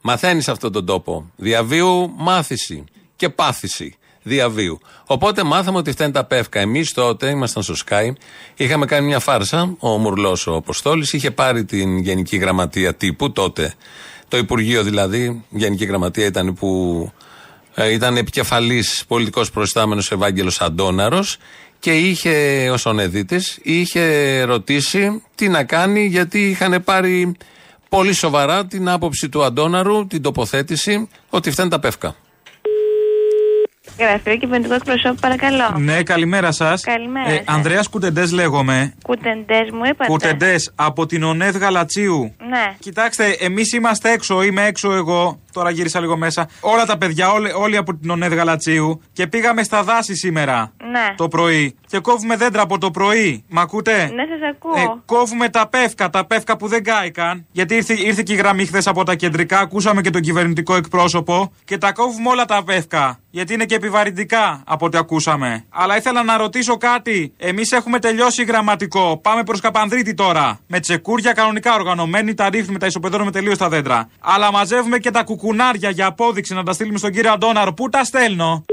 Μαθαίνεις αυτόν τον τόπο. Διαβίου μάθηση και πάθηση διαβίου. Οπότε μάθαμε ότι φταίνουν τα πεύκα. Εμείς τότε ήμασταν στο Sky, είχαμε κάνει μια φάρσα. Ο Μουρλός ο Αποστόλης είχε πάρει την Γενική Γραμματεία τύπου τότε. Το Υπουργείο δηλαδή, Γενική Γραμματεία ήταν που ε, ήταν επικεφαλής πολιτικός προϊστάμενος Ευάγγελος Αντώναρος και είχε, ως ονεδίτη, είχε ρωτήσει τι να κάνει γιατί είχαν πάρει πολύ σοβαρά την άποψη του Αντώναρου, την τοποθέτηση ότι φταίνουν τα πεύκα. Γραφείο κυβερνητικό εκπροσώπου, παρακαλώ. Ναι, καλημέρα σας. Καλημέρα. Ε, σας. Ανδρέας Κουτεντές λέγομαι. Κουτεντές μου είπατε. Κουτεντές από την ΟΝΕΔ Γαλατσίου. Ναι. Κοιτάξτε, εμείς είμαστε έξω, είμαι έξω εγώ. Τώρα γύρισα λίγο μέσα. Όλα τα παιδιά, όλοι, όλοι από την ΟΝΕΔ Γαλατσίου. Και πήγαμε στα δάση σήμερα. Ναι. Το πρωί. Και κόβουμε δέντρα από το πρωί. Μ' ακούτε; Ναι, σας ακούω. Ε, κόβουμε τα πεύκα, τα πεύκα που δεν κάηκαν. Γιατί ήρθε, ήρθε και η γραμμή χθες από τα κεντρικά, ακούσαμε και τον κυβερνητικό εκπρόσωπο. Και τα κόβουμε όλα τα πεύκα. Γιατί είναι και επιβαρυντικά από ό,τι ακούσαμε. Αλλά ήθελα να ρωτήσω κάτι. Εμείς έχουμε τελειώσει γραμματικό. Πάμε προς Καπανδρίτη τώρα. Με τσεκούρια κανονικά οργανωμένοι, τα ρίχνουμε, τα ισοπεδώνουμε τελείως τα δέντρα. Αλλά μαζεύουμε και τα κουκουνάρια για απόδειξη να τα στείλουμε στον κύριο Αντώναρο. Πού τα στέλνω;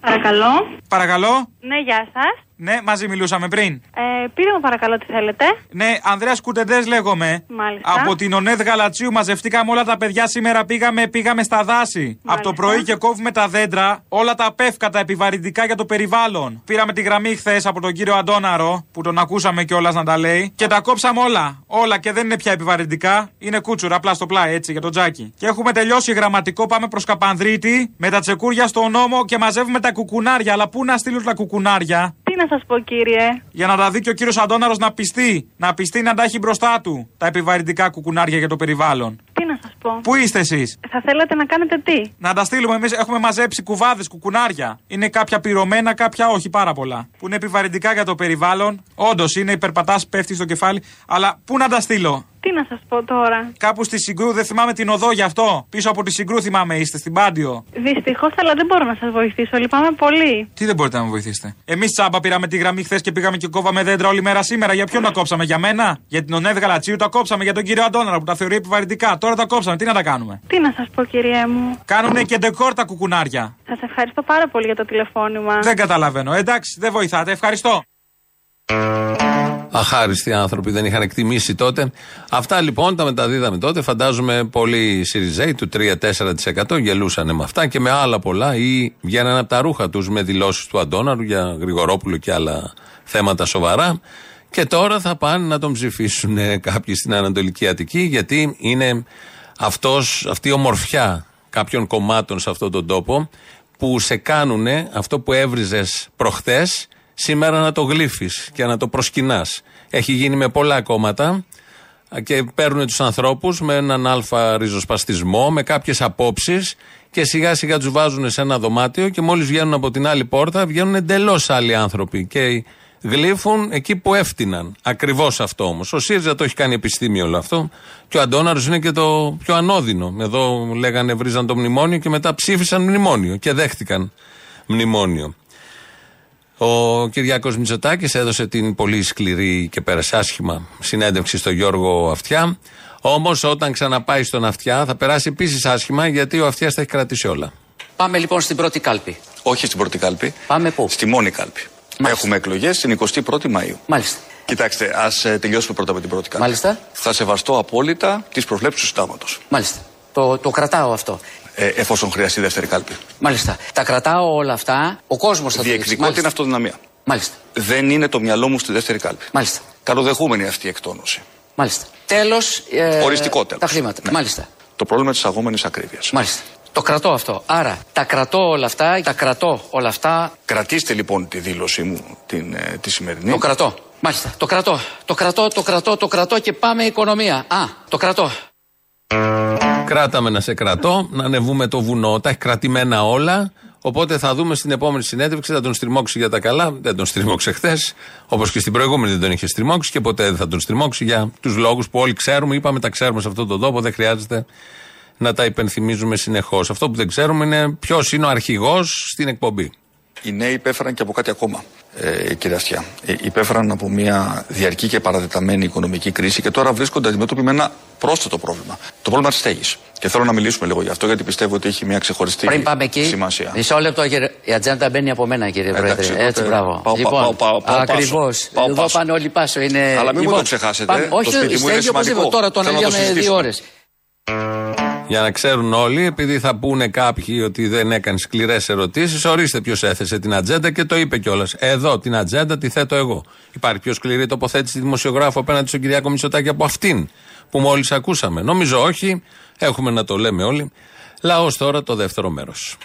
Παρακαλώ. Παρακαλώ. Ναι, γεια σας. Ναι, μαζί μιλούσαμε πριν. Ε, πείτε μου παρακαλώ τι θέλετε. Ναι, Ανδρέας Κουτεντές λέγομαι. Μάλιστα. Από την ΟΝΕΔ Γαλατσίου μαζευτήκαμε όλα τα παιδιά σήμερα. Πήγαμε, πήγαμε στα δάση. Από το πρωί και κόβουμε τα δέντρα. Όλα τα πεύκα, τα επιβαρυντικά για το περιβάλλον. Πήραμε τη γραμμή χθες από τον κύριο Αντώναρο, που τον ακούσαμε κιόλας να τα λέει. Και τα κόψαμε όλα. Όλα και δεν είναι πια επιβαρυντικά. Είναι κούτσουρα, απλά στο πλάι έτσι για το τζάκι. Και έχουμε τελειώσει γραμματικό. Πάμε προς Καπανδρίτη με τα τσεκούρια στο νόμο και μαζεύουμε τα κουκουνάρια. Αλλά πού να στείλουν τα κουκουνάρια; Τι να σας πω, κύριε; Για να τα δει και ο κύριος Αντώναρος να πιστεί. Να πιστεί να τα έχει μπροστά του τα επιβαρυντικά κουκουνάρια για το περιβάλλον. Τι να σας πω; Πού είστε εσείς; Θα θέλατε να κάνετε τι; Να τα στείλουμε. Εμείς έχουμε μαζέψει κουβάδες, κουκουνάρια. Είναι κάποια πυρωμένα, κάποια όχι, πάρα πολλά. Που είναι επιβαρυντικά για το περιβάλλον. Όντως είναι υπερπατάς, πέφτει στο κεφάλι. Αλλά πού να τα στείλω; Τι να σας πω τώρα; Κάπου στη Συγκρού, δεν θυμάμαι την οδό γι' αυτό. Πίσω από τη Συγκρού θυμάμαι είστε, στην Πάντιο. Δυστυχώς, αλλά δεν μπορώ να σας βοηθήσω. Λυπάμαι πολύ. Τι δεν μπορείτε να με βοηθήσετε; Εμείς τσάμπα πήραμε τη γραμμή χθες και πήγαμε και κόβαμε δέντρα όλη μέρα σήμερα. Για ποιον τα κόψαμε, για μένα; Για την ΟΝΕΔ Γαλατσίου τα κόψαμε για τον κύριο Αντώναρα που τα θεωρεί επιβαρυντικά. Τώρα τα κόψαμε. Τι να τα κάνουμε; Τι να σας πω, κύριε μου; Κάνουνε και ντεκόρ τα κουκουνάρια. Σα ευχαριστώ πάρα πολύ για το τηλεφώνημα. Δεν καταλαβαίνω. Εντάξει, δεν βοηθάτε. Ευχαριστώ. Αχάριστοι άνθρωποι δεν είχαν εκτιμήσει τότε. Αυτά λοιπόν τα μεταδίδαμε τότε. Φαντάζομαι πολλοί Σιριζέοι του 3-4% γελούσαν με αυτά και με άλλα πολλά ή βγαίναν από τα ρούχα τους με δηλώσεις του Αντώναρου για Γρηγορόπουλο και άλλα θέματα σοβαρά. Και τώρα θα πάνε να τον ψηφίσουν κάποιοι στην Ανατολική Αττική γιατί είναι αυτός, αυτή η ομορφιά κάποιων κομμάτων σε αυτόν τον τόπο που σε κάνουν αυτό που έβριζες προχθές σήμερα να το γλύφεις και να το προσκυνάς. Έχει γίνει με πολλά κόμματα και παίρνουν τους ανθρώπους με έναν αλφα ριζοσπαστισμό, με κάποιες απόψεις και σιγά σιγά τους βάζουν σε ένα δωμάτιο και μόλις βγαίνουν από την άλλη πόρτα βγαίνουν εντελώς άλλοι άνθρωποι και γλύφουν εκεί που έφτυναν. Ακριβώς αυτό όμως. Ο ΣΥΡΙΖΑ το έχει κάνει επιστήμη όλο αυτό. Και ο Αντώναρος είναι και το πιο ανώδυνο. Εδώ λέγανε βρίζαν το μνημόνιο και μετά ψήφισαν μνημόνιο και δέχτηκαν μνημόνιο. Ο Κυριάκος Μητσοτάκης έδωσε την πολύ σκληρή και πέρασε άσχημα συνέντευξη στο Γιώργο Αυτιά. Όμως όταν ξαναπάει στον Αυτιά θα περάσει επίσης άσχημα γιατί ο Αυτιάς τα έχει κρατήσει όλα. Πάμε λοιπόν στην πρώτη κάλπη. Όχι στην πρώτη κάλπη. Πάμε πού; Στη μόνη κάλπη. Έχουμε εκλογές την 21η Μαου. Μάλιστα. Κοιτάξτε, ας τελειώσουμε πρώτα με την πρώτη κάλπη. Μάλιστα. Θα σεβαστώ απόλυτα τις προβλέψεις του συντάγματος. Μάλιστα. Το, το κρατάω αυτό. Ε, εφόσον χρειαστεί δεύτερη κάλπη. Μάλιστα. Τα κρατάω όλα αυτά. Ο κόσμος θα το Διεκδικώ την αυτοδυναμία. Μάλιστα. Δεν είναι το μυαλό μου στη δεύτερη κάλπη. Μάλιστα. Καλοδεχούμενη αυτή η εκτόνωση. Μάλιστα. Τέλος. Ε, Οριστικό τέλος. Τα χρήματα. Ναι. Μάλιστα. Το πρόβλημα της αγόμενης ακρίβειας. Μάλιστα. Το κρατώ αυτό. Άρα τα κρατώ όλα αυτά, τα κρατώ όλα αυτά. Κρατήστε λοιπόν τη δήλωσή μου την, ε, τη σημερινή. Το κρατώ. Μάλιστα. Το κρατώ. Το κρατώ, το κρατώ, το κρατώ και πάμε οικονομία. Α, το κρατώ. Κράταμε να σε κρατώ, να ανεβούμε το βουνό. Τα έχει κρατημένα όλα. Οπότε θα δούμε στην επόμενη συνέντευξη, θα τον στριμώξει για τα καλά. Δεν τον στριμώξε χθες, όπως και στην προηγούμενη δεν τον είχε στριμώξει και ποτέ δεν θα τον στριμώξει για τους λόγους που όλοι ξέρουμε. Είπαμε, τα ξέρουμε σε αυτόν τον τόπο, δεν χρειάζεται να τα υπενθυμίζουμε συνεχώς. Αυτό που δεν ξέρουμε είναι ποιος είναι ο αρχηγός στην εκπομπή. Οι νέοι υπέφεραν και από κάτι ακόμα, ε, κύριε Αυτιά. Ε, υπέφεραν από μια διαρκή και παραδεταμένη οικονομική κρίση και τώρα βρίσκονται αντιμέτωποι με ένα πρόσθετο πρόβλημα. Το πρόβλημα της στέγης. Και θέλω να μιλήσουμε λίγο γι' αυτό γιατί πιστεύω ότι έχει μια ξεχωριστή Πριν πάμε εκεί, σημασία. μισό λεπτό, κύριε. Η ατζέντα μπαίνει από μένα, κύριε Εντάξει, Πρόεδρε. τότε Έτσι, μπράβο. πάω- λοιπόν, πάω- πάω- πάω ακριβώς. πάσο. Πάω Εδώ πάσο. πάνε όλοι πάσο. Είναι... Αλλά μην μου λοιπόν, το ξεχάσετε, πάμε- το Όχι, σπίτι μου είναι στέγη οπωσδήποτε. σημαντικό. Τώρα το Θέλω να το αναλύαμε δύο συζητήσουμε. ώρες. Για να ξέρουν όλοι, επειδή θα πούνε κάποιοι ότι δεν έκανε σκληρές ερωτήσεις, ορίστε ποιος έθεσε την ατζέντα και το είπε κιόλας. Εδώ την ατζέντα τη θέτω εγώ. Υπάρχει πιο σκληρή τοποθέτηση δημοσιογράφου απέναντι στον Κυριάκο Μητσοτάκη από αυτήν που μόλις ακούσαμε. Νομίζω όχι. Έχουμε να το λέμε όλοι. Λαός τώρα το δεύτερο μέρος.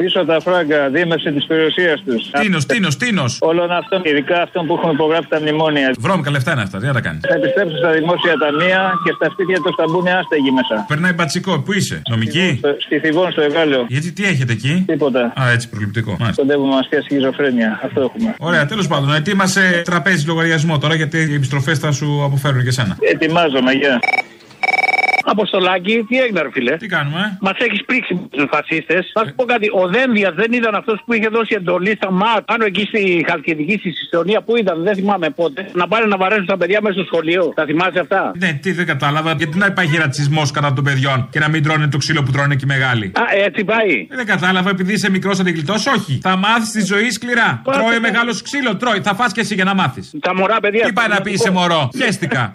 Πίσω τα φράγκα, δίμευση της περιουσίας τους. Τίνος, τίνος, τίνος. Όλων αυτών, ειδικά αυτών που έχουν υπογράψει τα μνημόνια. Βρώμικα λεφτά είναι αυτά, τι να τα κάνεις. Θα επιστρέψουν στα δημόσια ταμεία και στα σπίτια τους θα μπουν άστεγοι μέσα. Περνάει μπατσικό, πού είσαι, νομική; Στο- Στη Θηβόν, στο Εγάλεο. Γιατί τι έχετε εκεί; Τίποτα. Α, έτσι προληπτικό. Μάλιστα. Κοντεύουμε μα πια σχιζοφρένεια. Αυτό έχουμε. Ωραία, τέλος πάντων, ετοίμασε τραπέζι λογαριασμό τώρα γιατί οι επιστροφές θα σου αποφέρουν και σένα. Ετοιμάζομαι, γεια. Αποστολάκη, τι έγινε, ρε φίλε; Τι κάνουμε; Μας έχεις πρίξει με τους φασίστες. Θα σου πω κάτι. Ο Δένδια δεν ήταν αυτός που είχε δώσει εντολή στα ΜΑΤ πάνω εκεί στη Χαλκιδική, στη Συστονία που ήταν, δεν θυμάμαι πότε. Να πάνε να βαρέσουν τα παιδιά μέσα στο σχολείο. Τα θυμάσαι αυτά; Ναι, τι δεν κατάλαβα. Γιατί να υπάρχει ρατσισμός κατά των παιδιών και να μην τρώνε το ξύλο που τρώνε και οι μεγάλοι; Α, έτσι πάει. Δεν κατάλαβα, επειδή είσαι μικρός θα την γλιτώσει. Όχι. Θα μάθεις τη ζωή σκληρά. Πάτε. Τρώει μεγάλο ξύλο, τρώει. Θα φας και εσύ για να μάθεις. Τα μωρά παιδιά. Τι πάει να πεις είσαι μωρό; Χαίστηκα.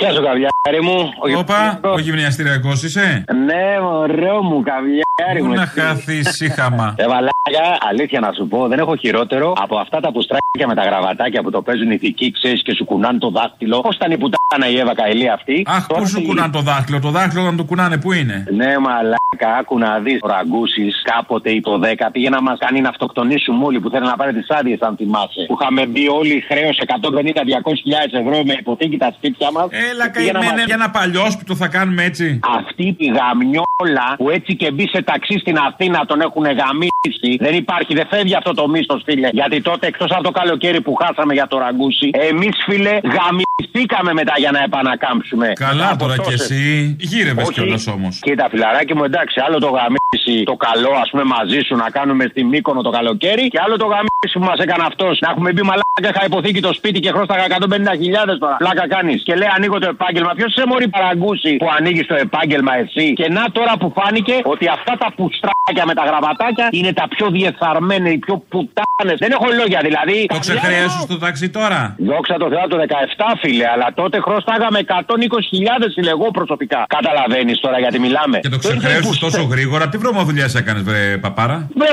Ποια σου καβιάρι μου. Όπα, ο γυμνιαστηριακό είσαι; Ναι, ωραίο μου καβιάρι Πού μου. να χαθεί σύχαμα. Ε, μαλάκα, αλήθεια να σου πω, δεν έχω χειρότερο από αυτά τα πουστράκια με τα γραβατάκια που το παίζουν ηθικοί, ξέρεις και σου κουνάνε το δάχτυλο. Πώς ήταν η πουτάνα η Εύα Καηλή αυτή; Αχ, πού σου κουνάνε το δάχτυλο; Το δάχτυλο όταν το κουνάνε, πού είναι; Ναι, μαλάκα, άκου να δεις. Ο Ραγκούσης κάποτε ή το 10 πήγε να μας κάνει να αυτοκτονήσουμε όλοι που θέλουν να πάρει τις άδειες, αν θυμάσαι. Που είχαμε μπει όλοι χρέος 150-200 ευρώ με υποθήκη τα σπίτια μας. Έλα, καημένε για ένα παλιό που το θα κάνουμε έτσι. Αυτή η γαμιόλα που έτσι και μπει σε ταξί στην Αθήνα τον έχουν γαμίσει. Δεν υπάρχει, δεν φεύγει αυτό το μίσος, φίλε. Γιατί τότε εκτός από το καλοκαίρι που χάσαμε για το ραγκούσι, εμείς, φίλε, γαμιστήκαμε μετά για να επανακάμψουμε. Καλά Από τώρα κι τόσες- εσύ. Γύρευες Όχι. κιόλας όμως. Κοίτα, φιλαράκι μου, εντάξει, άλλο το γαμίσι το καλό, ας πούμε, μαζί σου να κάνουμε στη Μύκονο το καλοκαίρι και άλλο το γαμίσι που μας έκανε αυτός. Να έχουμε μπει μαλάκα, είχα υποθήκη το σπίτι και χρώσταγα 150.000 τώρα. Πλάκα κάνεις. Και λέει ανοίγω το επάγγελμα. Ποιος σε μωρή παραγκούσει που ανοίγεις το επάγγελμα εσύ; Και να τώρα που φάνηκε ότι αυτά τα πουστράκια με τα γραβατάκια είναι τα πιο διεφθαρμένα, οι πιο πουτάνε. Δεν έχω λόγια δηλαδή. Το ξεχρέωσε στο ταξί τώρα; Δόξα τω Θεώ το 17 φίλε, αλλά τότε χρωστάγαμε 120.000 φίλε εγώ προσωπικά. Καταλαβαίνεις τώρα γιατί μιλάμε. Και το ξεχρέωσε τόσο γρήγορα; Τι βρωμοδουλειά έκανες, βρε παπάρα; Βρε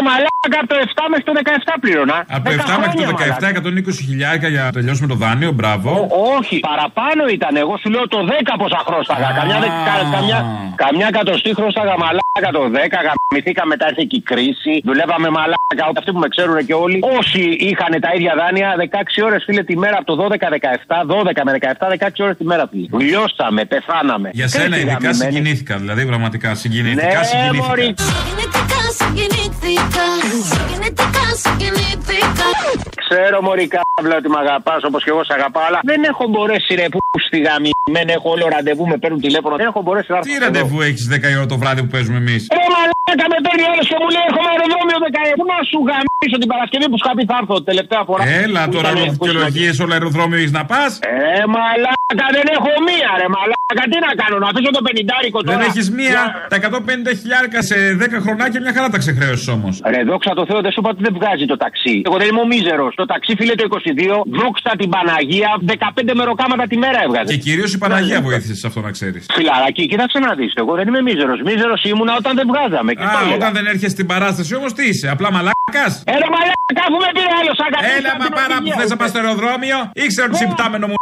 μαλάκα από το 7 μέχρι το 17 πλήρωνα. Από το 7 μέχρι το 17, 120 χιλιάρικα για να τελειώσουμε το δάνειο, μπράβο. Όχι, παραπάνω ήταν. Εγώ σου λέω το 10 πόσα χρωστάγα. Καμιά, δε- κα- καμιά, καμιά κατοστή χρωστάγα μαλάκα το 10. Γαμηθήκα μετά ήρθε και η κρίση. Δουλεύαμε μαλάκα. Αυτοί που με ξέρουν και όλοι. Όσοι είχαν τα ίδια δάνεια 16 ώρες φίλε τη μέρα από το 12-17, 12 με 17, 16 ώρες τη μέρα φίλε. Λιώσαμε, πεθάναμε. Για σένα Κρίση ειδικά γαμημένη. συγκινήθηκα, δηλαδή πραγματικά συγκινήθηκα. Ναι, συγκινήθηκα. Sucking at the car, Ξέρω μωρή κάβλα ότι με αγαπάς όπως και εγώ σε αγαπάω, αλλά δεν έχω μπορέσει ρε που στη γαμημένη έχω όλο ραντεβού, με παίρνουν τηλέφωνο. Δεν έχω μπορέσει να έρθω. Τι εδώ. ραντεβού έχεις 10 η ώρα το βράδυ που παίζουμε εμείς; Ρε μαλάκα με παίρνει άλλος και μου λέει έχουμε αεροδρόμιο 17. Πού να σου γαμίσω την Παρασκευή που σου είχα πει θα έρθω τελευταία φορά. Έλα Που τώρα ήταν- όλο που ήσουν δικαιολογίε, όλο αεροδρόμιο έχεις να πας; Ε, μαλάκα δεν έχω μία ρε μαλάκα. Τι να κάνω, να αφήσω το πενιντάρικο τώρα. Δεν έχεις μία; Για- Τα 150 χιλιάρικα σε 10 χρονάκια μια χαρά τα ξεχρέωσες όμως. Ρε, δόξα τω Θεώ, δεν σου είπα ότι δεν βγάζει το ταξί. Εγώ δεν είμαι ο μίζερος. Το ταξί, φίλε το 22, δόξα την Παναγία, 15 μεροκάματα τη μέρα έβγαζε. Και κυρίως η Παναγία βοήθησε σε αυτό να ξέρεις. Φιλαράκι, κοίταξε να δεις. Εγώ δεν είμαι μίζερος. Μίζερος ήμουνα όταν δεν βγάζαμε. Και το Α, έλεγα. όταν δεν έρχεσαι στην παράσταση όμως τι είσαι. Απλά μαλάκας; Έλα μαλάκα αφού με πήρε άλλος σαν κατευθείαν Έλα, μα την πάρα που οδηγία. θες να πας στο αεροδρόμιο, ήξερα ότι συμπτάμενο μου.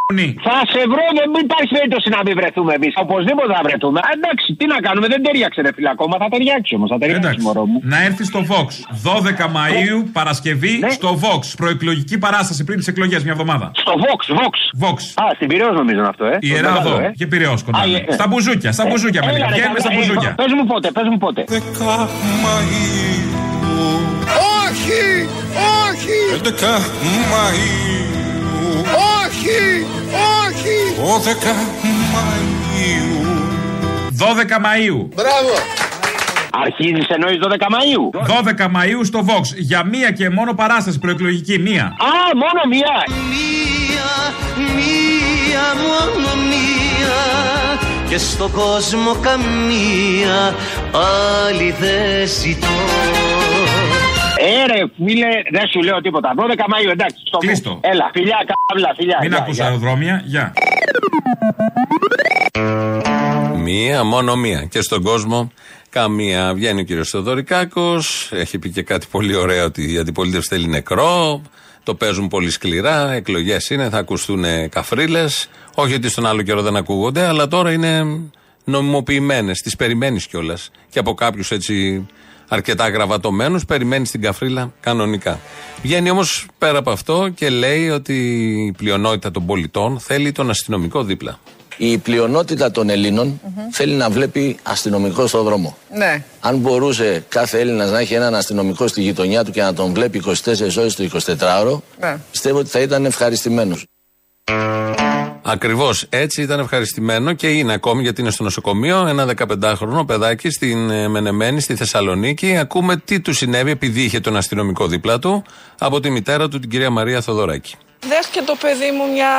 Θα σε βρω, δεν υπάρχει περίπτωση να μην βρεθούμε εμείς. Οπωσδήποτε θα βρεθούμε. Α, εντάξει, τι να κάνουμε, δεν ταιριάξε ρε φίλε ακόμα. Θα ταιριάξει όμως, θα ταιριάξει μωρό μου. Να έρθεις στο Vox. 12 Μαου, Παρασκευή, στο Vox. Προεκλογική παράσταση πριν τις εκλογές, μια εβδομάδα. Στο Vox, Vox. Vox. Α, στην Πυραιό νομίζω είναι αυτό, ε. Ιερά Το μεγάλο, εδώ. ε. Και πυρεό κοντά. Α, είναι. ε, ε. Στα μπουζούκια, στα Ε, μπουζούκια έλα, με ρε, Βγαίνουμε στα ε, μπουζούκια. Πες μου πότε, πες μου πότε. Όχι! Όχι! 11 Μαΐου Όχι! Όχι! 12 Μαΐου 12 Μαου. Μπράβο! Αρχίζεις εννοείς 12 Μαΐου; 12 Μαου στο Vox. Για μία και μόνο παράσταση προεκλογική. Μία. Α, μόνο μία. Μία, μία, μόνο μία και στον κόσμο καμία άλλη δεν ζητώ. Ε, ρε, φίλε, δεν σου λέω τίποτα. 12 Μαΐου, εντάξει. Στο Κλείστο. Έλα, φιλιά, κάβλα, φιλιά. Μην γεια, ακούς γεια. αεροδρόμια. Γεια. Μία, μόνο μία. Και στον κόσμο καμία. Βγαίνει ο κύριος Θεοδωρικάκος, έχει πει και κάτι πολύ ωραίο ότι η αντιπολίτευση θέλει νεκρό. Το παίζουν πολύ σκληρά. Εκλογές είναι, θα ακουστούν καφρίλες. Όχι ότι στον άλλο καιρό δεν ακούγονται, αλλά τώρα είναι νομιμοποιημένες. Τις περιμένεις κιόλας. Και από κάποιους έτσι αρκετά γραβατωμένους, περιμένεις την καφρίλα κανονικά. Βγαίνει όμως πέρα από αυτό και λέει ότι η πλειονότητα των πολιτών θέλει τον αστυνομικό δίπλα. Η πλειονότητα των Ελλήνων θέλει να βλέπει αστυνομικό στο δρόμο. Ναι. Αν μπορούσε κάθε Έλληνας να έχει έναν αστυνομικό στη γειτονιά του και να τον βλέπει 24 ώρες το 24ωρο, ναι. πιστεύω ότι θα ήταν ευχαριστημένος. Ακριβώς έτσι ήταν ευχαριστημένο και είναι ακόμη γιατί είναι στο νοσοκομείο. Ένα 15χρονο παιδάκι στην ε, Μενεμένη, στη Θεσσαλονίκη. Ακούμε τι του συνέβη επειδή είχε τον αστυνομικό δίπλα του από τη μητέρα του, την κυρία Μαρία Θοδωράκη. Δέχτηκε το παιδί μου μια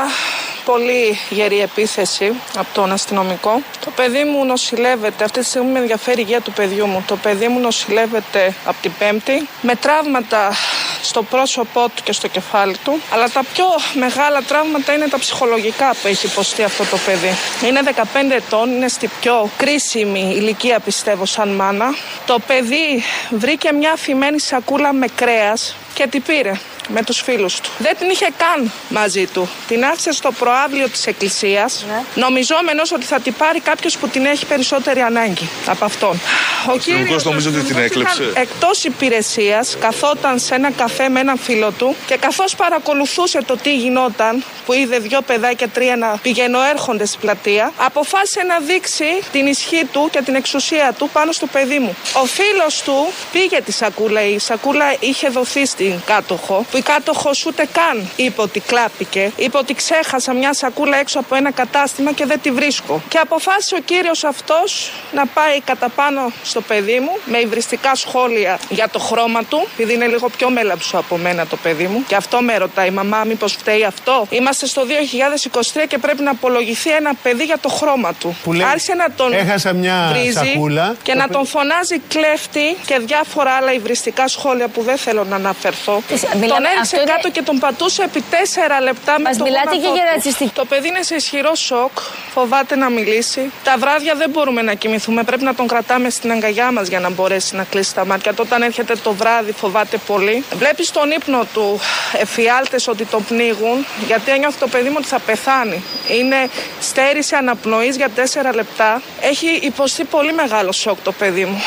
πολύ γερή επίθεση από τον αστυνομικό. Το παιδί μου νοσηλεύεται, αυτή τη στιγμή με ενδιαφέρει η υγεία του παιδιού μου. Το παιδί μου νοσηλεύεται από την Πέμπτη με τραύματα στο πρόσωπό του και στο κεφάλι του. Αλλά τα πιο μεγάλα τραύματα είναι τα ψυχολογικά που έχει υποστεί αυτό το παιδί. Είναι 15 ετών, είναι στη πιο κρίσιμη ηλικία πιστεύω σαν μάνα. Το παιδί βρήκε μια αφημένη σακούλα με κρέας και την πήρε με τους φίλους του. Δεν την είχε καν μαζί του. Την άφησε στο προάβλιο της εκκλησίας, νομιζόμενος ότι θα την πάρει κάποιος που την έχει περισσότερη ανάγκη από αυτόν. Ο αστυνομικός νομίζω ότι την έκλεψε. ήταν εκτός υπηρεσίας, καθόταν σε ένα καφέ με έναν φίλο του και καθώς παρακολουθούσε το τι γινόταν, που είδε δυο παιδάκια τρία να πηγαινοέρχονται στην πλατεία, αποφάσισε να δείξει την ισχύ του και την εξουσία του πάνω στο παιδί μου. Ο φίλος του πήγε τη σακούλα, η σακούλα είχε δοθεί στην κάτοχο, που η κάτοχος ούτε καν είπε ότι κλάπηκε, είπε ότι ξέχασα μια σακούλα έξω από ένα κατάστημα και δεν τη βρίσκω. Και αποφάσισε ο κύριος αυτός να πάει κατά πάνω στο παιδί μου με υβριστικά σχόλια για το χρώμα του, επειδή είναι λίγο πιο μέλαψο από μένα το παιδί μου. Και αυτό με ρωτάει, μαμά, μήπως φταίει αυτό; Είμαστε στο 2023 και πρέπει να απολογηθεί ένα παιδί για το χρώμα του. Που λέει, Άρχισε να τον έχασα μια βρίζει σακούλα. και Το να παι- τον φωνάζει κλέφτη και διάφορα άλλα υβριστικά σχόλια που δεν θέλω να αναφερθώ. Μιλάμε- τον έριξε αυτό είναι- κάτω και τον πατούσε επί τέσσερα λεπτά με Μας το μιλάτε γόνατό και για του. ρατσιστική. Το παιδί είναι σε ισχυρό σοκ, φοβάται να μιλήσει. Τα βράδια δεν μπορούμε να κοιμηθούμε, πρέπει να τον κρατάμε στην αγκαλιά μας για να μπορέσει να κλείσει τα μάτια. του. Όταν έρχεται το βράδυ, φοβάται πολύ. Βλέπεις στον ύπνο του εφιάλτες ότι τον πνίγουν, γιατί ένιωθε το παιδί μου ότι θα πεθάνει. Είναι στέρηση αναπνοής για τέσσερα λεπτά. Έχει υποστεί πολύ μεγάλο σοκ το παιδί μου.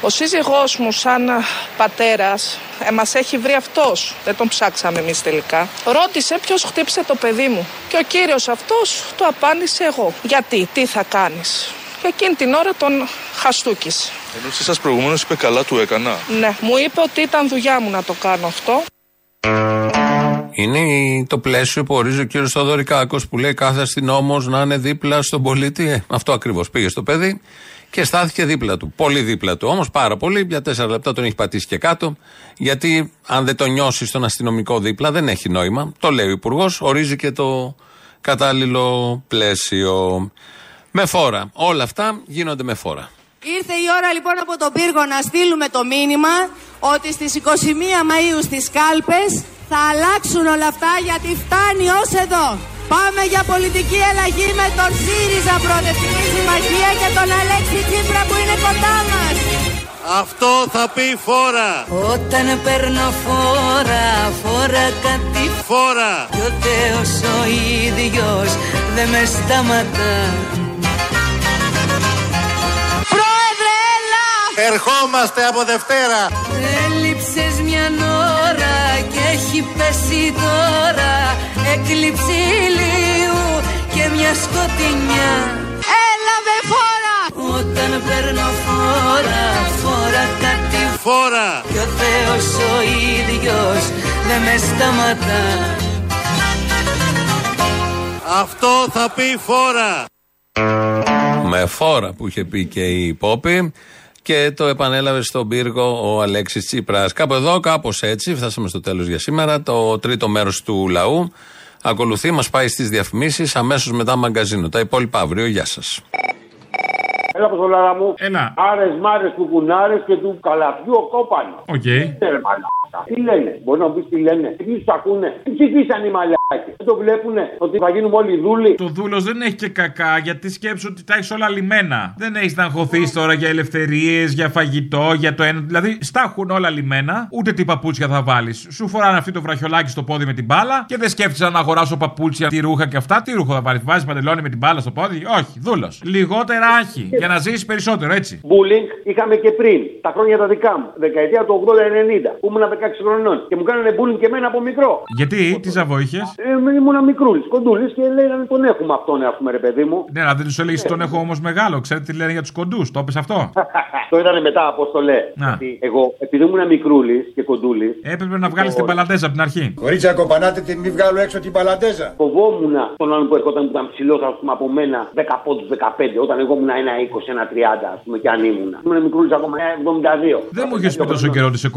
Ο σύζυγός μου σαν α, πατέρας ε, μας έχει βρει αυτός, δεν τον ψάξαμε εμείς τελικά. Ρώτησε ποιος χτύπησε το παιδί μου και ο κύριος αυτός του απάντησε εγώ. Γιατί, τι θα κάνεις. Και εκείνη την ώρα τον χαστούκησε. Ενώ σε εσάς προηγουμένως είπε καλά του έκανα. Ναι, μου είπε ότι ήταν δουλειά μου να το κάνω αυτό. Είναι η- το πλαίσιο που ορίζει ο κύριος Θοδωρικάκος που λέει κάθε αστυνόμος να είναι δίπλα στον πολίτη. Ε, αυτό ακριβώς. Πήγε στο παιδί και στάθηκε δίπλα του. Πολύ δίπλα του. Όμως πάρα πολύ. Για τέσσερα λεπτά τον έχει πατήσει και κάτω. Γιατί αν δεν το νιώσεις στον αστυνομικό δίπλα δεν έχει νόημα. Το λέει ο Υπουργός. Ορίζει και το κατάλληλο πλαίσιο. Με φόρα. Όλα αυτά γίνονται με φόρα. Ήρθε η ώρα λοιπόν από τον πύργο να στείλουμε το μήνυμα ότι στις 21 Μαΐου στις κάλπες θα αλλάξουν όλα αυτά γιατί φτάνει ως εδώ. Πάμε για πολιτική αλλαγή με τον ΣΥΡΙΖΑ Προοδευτική Συμμαχία και τον Αλέξη Τσίπρα που είναι κοντά μας. Αυτό θα πει φόρα. Όταν παίρνω φόρα, φόρα κάτι Φόρα. Κι ο Θεός ο ίδιος δεν με σταματά Πρόεδρε, έλα! Ερχόμαστε από Δευτέρα. Έλειψες μια ώρα και έχει πέσει τώρα Έκλειψη ηλίου και μια σκοτεινιά Έλα με φόρα! Όταν παίρνω φόρα, φόρα κάτι Φόρα. Κι ο Θεός ο ίδιος δεν με σταματά Αυτό θα πει φόρα. Με φόρα που είχε πει και η Πόπη και το επανέλαβε στον πύργο ο Αλέξης Τσίπρας. Κάπου εδώ, κάπως έτσι, φτάσαμε στο τέλος για σήμερα. Το τρίτο μέρος του λαού ακολουθεί, μας πάει στις διαφημίσεις, αμέσως μετά μαγκαζίνο. Τα υπόλοιπα αύριο, γεια σας. Έλα, Αποστολάρα μου. Έλα. Άρες, μάρες κουκουνάρες και του καλαφιού ο κόπανος. Οκ. Ναι, ρε μαλάκα. Τι λένε, μπορεί να μου πεις τι λένε. Τι τους ακούνε. Τι ψηφίσαν οι μαλάκες. Δεν το βλέπουνε ότι θα γίνουμε όλοι δούλοι. Το δούλος δεν έχει και κακά γιατί σκέψου ότι τα έχεις όλα λυμένα. Δεν έχεις να αγχωθείς τώρα για ελευθερίες, για φαγητό, για το ένα. Δηλαδή στα έχουν όλα λυμένα, ούτε τι παπούτσια θα βάλεις. Σου φοράνε αυτή το βραχιολάκι στο πόδι με την μπάλα και δεν σκέφτεσαι να αγοράσω παπούτσια, τι ρούχα και αυτά. Τι ρούχο θα βάλεις, βάζεις παντελόνι με την μπάλα στο πόδι; Όχι, δούλος. Λιγότερα άχη για να ζήσεις περισσότερο, έτσι. Bullying είχαμε και πριν, τα χρόνια τα δικά μου, δεκαετία του 80-90, που ήμουν 16 χρονών και μου κάνανε bullying και εμένα από μικρό. Γιατί, τι ζαβό είχες; Ε, ήμουν μικρούλης, κοντούλης και λέγανε τον έχουμε αυτόν, έχουμε ρε παιδί μου. Ναι, αλλά δεν τους έλεγες τον έχω όμως μεγάλο. Ξέρετε τι λένε για τους κοντούς. Το είπες αυτό; το είδανε μετά, αποστολέ. Να. Γιατί εγώ, επειδή ήμουν μικρούλης και κοντούλης, Έπρεπε να βγάλεις την παλαντέζα από την αρχή. Κορίτσια, κοπανάτε την, μη βγάλω έξω την παλαντέζα. Φοβόμουν τον άλλον που έρχονταν που ήταν ψηλός, ας πούμε, από μένα 10 πόντου 15, όταν εγώ ήμουν ένα 20, ένα 30, ας πούμε, και αν ήμουν. Ήμουν μικρούλης ακόμα ένα 72. Δεν μου είχες πει τόσο καιρό ότι είσαι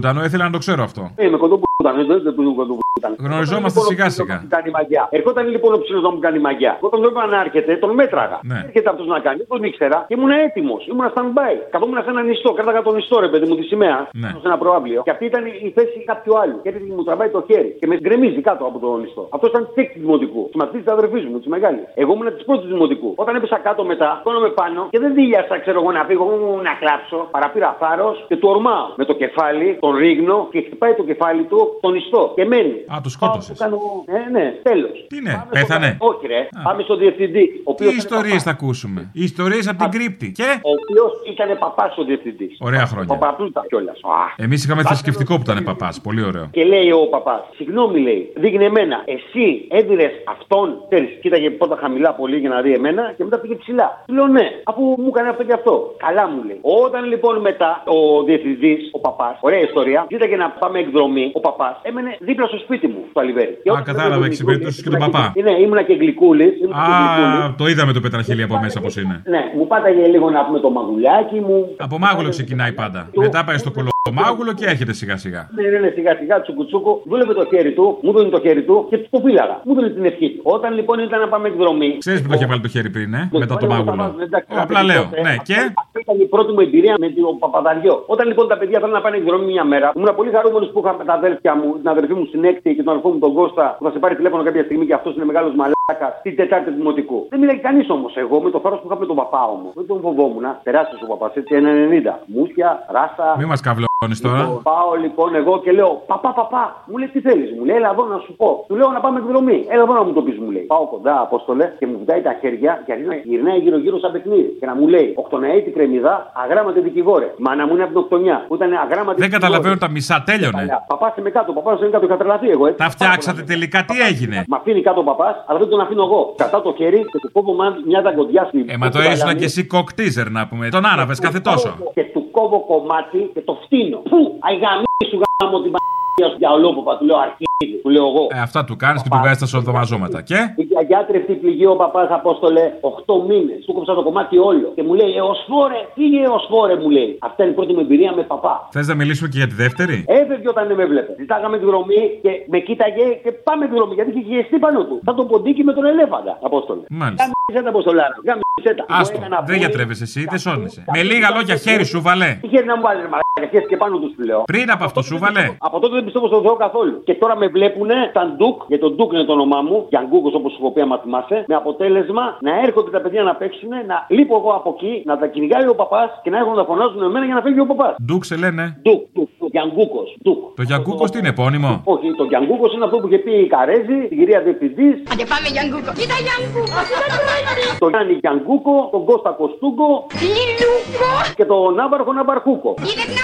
κοντοπούτανο, ήθελα να το ξέρω αυτό. Ε, με κοντοπούτανο, δεν δεν του κοντοπούτανο. Γνωριζόμαστε σιγά σιγά. Μου κάνει μαγιά. Ερχόταν λοιπόν ο ψηλός να μου κάνει μαγιά. Όταν τον είπα να έρχεται, τον μέτραγα. Ναι. Έρχεται αυτός να κάνει, τον ήξερα και ήμουν έτοιμος. Ήμουν stand-by. Καθόμουν σε ένα νηστό, κράταγα τον νηστό, ρε παιδί μου, τη σημαία. Ναι. Σε ένα προάβλιο. Και αυτή ήταν η θέση κάποιου άλλου. Και έρχεται και μου τραβάει το χέρι και με γκρεμίζει κάτω από τον νηστό. Αυτός ήταν τη έκτη δημοτικού. Της μαθητής της αδερφής μου, της μεγάλης. Εγώ ήμουν της πρώτης δημοτικού. Όταν έπεσα κάτω μετά, με πάνω και δεν δίλιασα, ξέρω εγώ να φύγω μου να κλάψω. Παραπήρα θάρρο και του ορμάω. Με το κεφάλι, τον ρίγνο και χτυπάει το κεφάλι του τον νηστό. Και μένει. Α, το σκότωσες. Κάνω... Ναι, ναι, τέλος. Τι είναι, πέθανε; Όχι, ρε. Πάμε στον διευθυντή. Ο Τι οποίος ιστορίες θα ακούσουμε; Οι ιστορίες από την κρύπτη. Και; Ο οποίος ήταν παπάς ο διευθυντής. Ωραία χρόνια. Παπαπλούτα κιόλας. Εμείς είχαμε θρησκευτικό που ήταν παπάς. Πολύ ωραίο. Και λέει ο παπάς, συγγνώμη λέει, δείχνει εμένα. Εσύ έδινε αυτόν, ξέρει, κοίταγε πρώτα χαμηλά πολύ για να δει εμένα και μετά πήγε ψηλά. Του λέω ναι, αφού μου έκανε αυτό και αυτό. Καλά μου λέει. Όταν λοιπόν μετά ο διευθυντής, ο παπάς, ωραία ιστορία, κοίταγε να πάμε εκδρομή, ο παπάς έμενε δίπλα στο σπίτι μου, στο αλιβέρι. Και Α, όταν κατάλαβα, ήμουν έχει συμπερίπτωση και τον παπά. Ναι, ήμουνα και γλυκούλης. Α, το είδαμε το πετραχίλι από μέσα πώς είναι. Ναι, μου πάταγε λίγο να πούμε το μαγουλάκι μου. Από μάγουλο ξεκινάει πάντα. Μετά πάει στο κολομάγουλο και έρχεται σιγά σιγά. Ναι, ναι, ναι, σιγά σιγά τσουκουτσούκου, δούλευε το χέρι του, μου δίνει το χέρι του και του το φύλαγα. Μου δίνει την ευχή του. Όταν λοιπόν ήταν να πάμε εκδρομή. Ξέρεις που το είχε βάλει το χέρι πριν, ε, μετά το βάλε μάγουλο. το μάγουλο, εντάξει, Απλά να λέω. πει τότε. Ναι, και; Αυτή ήταν η πρώτη μου εμπειρία με τον Παπαδαριό. Όταν λοιπόν τα παιδιά θέλουν να πάνε εκδρομή μια μέρα, ήμουν πολύ χαρούμενος που είχα με τα αδέρφια μου, την αδερφή μου στην έκτη και τον αδερφό μου τον Κώστα που θα σε πάρει τηλέφωνο κάποια στιγμή και αυτός είναι μεγάλος μαλάκας στην Τετάρτη Δημοτικού. Δεν μιλάει κανείς όμως εγώ με το θάρρος που είχα με τον παπά όμως. Δεν τον φοβόμουν. Τεράστιος ο παπάς έτσι, ένα 90. Μούτια, ράστα. Μη μας καβλώνεις τώρα. Λοιπόν, πάω λοιπόν εγώ και λέω Παπά, παπά, μου λέει τι θέλεις, μου λέει Έλα εδώ να σου πω. Του λέω να πάμε εκδρομή. Έλα εδώ να μου το πεις, μου λέει. Πάω κοντά, απόστολε και μου βουτάει τα χέρια και αρχίζει να γυρνάει γύρω-γύρω σαν παιχνίδι. Και να μου λέει Οκτωναέτη κρεμιδά, αγράμματη δικηγόρε. Μάνα μου είναι από την οκτονιά. Που ήταν αγράμματη Δεν καταλαβαίνω τα μισά, τέλειωνε. Παπά είμαι κάτω, παπάς είναι κάτω, είχα τρελαθεί εγώ. Έτσι. Τα φτιάξατε τελικά, τι έγινε; Μ' αφήνει κάτω ο παπάς, αλλά δεν τον αφήνω εγώ. Κατά το χέρι και του κόβω μα- μια δαγκωδιά στην Ε, μα το ήσουν και εσύ κοκτίζερ να πούμε. Τον άναβες κάθε τόσο. Και του κόβω κομμάτι και το φτύνω. Πού, αγαμί σου γάμω την πα***για σου για ολόποπα, του λέω αρχίδι, του λέω εγώ. Ε, αυτά του κάνεις και του βγάζεις τα σοδομαζώματα. Και; Η γιαγιά τρεφτή πληγή ο παπάς Απόστολε 8 μήνες. Του κόψα το κομμάτι όλο. Και μου λέει Εωσφόρε, φύγε Εωσφόρε, μου λέει. Αυτά είναι η πρώτη μου εμπειρία με παπά. Θες να μιλήσουμε και για τη δεύτερη; Έφευγε όταν δεν με βλέπε. Ζητάγαμε τη δρομή και με κοίταγε και πάμε τη δρομή γιατί είχε γεστεί πάνω του. Σαν τον ποντίκι με τον ελέφαντα. Απόστολε. Μάλιστα. Γάμισε τα Αποστολάρα. Γάμισε τα. Άστο, δεν γιατρεύεσαι εσύ, δεν σώνεσαι. Με λίγα λόγια χέρι σου, βαλέ. Τι χέρι να μου βάλει, ρε μαλακίε και πάνω τους του λέω. Πριν από αυτό σου βάλε. Από τότε δεν πιστεύω στον Θεό καθόλου. Και τώρα με βλέπουν σαν ντουκ, γιατί το ντουκ είναι το όνομά μου, Γιανγκούκο όπως σου έχω πει, άμα θυμάσαι, με αποτέλεσμα να έρχονται τα παιδιά να παίξουν, να λείπω εγώ από εκεί, να τα κυνηγάει ο παπάς και να έρχονται να φωνάζουν εμένα για να φύγει ο παπάς. Ντουκ σε λένε. Ντουκ, ντουκ, Γιανγκούκος, ντουκ. Το Γιαγκούκο τι είναι επώνυμο; Όχι, το Γιανγκούκος είναι αυτό που είχε πει η Καρέζη, την κυρία Διευθυντής, Άντε πάμε Γιάνγκούκο. Κοίτα Γιάνγκούκο. Κοίτα τρώνει. τον Γιάννη Γιανγκούκο, τον Κώστα Κοστούκο Λιλούκο. και τον Ναύαρχο Ναμπαρχούκο. Είδες να βαρχούκο.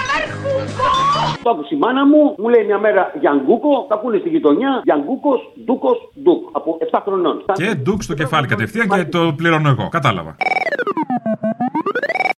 Το άκουσε η μάνα μου, μου λέει μια μέρα Γιανγκούκο, τα ακούνε στη γειτονιά, Γιανγκούκος, Ντούκος, Ντούκ. Από 7 χρονών. Και ντουκ στο κεφάλι κατευθείαν και το πληρώνω εγώ. Κατάλαβα.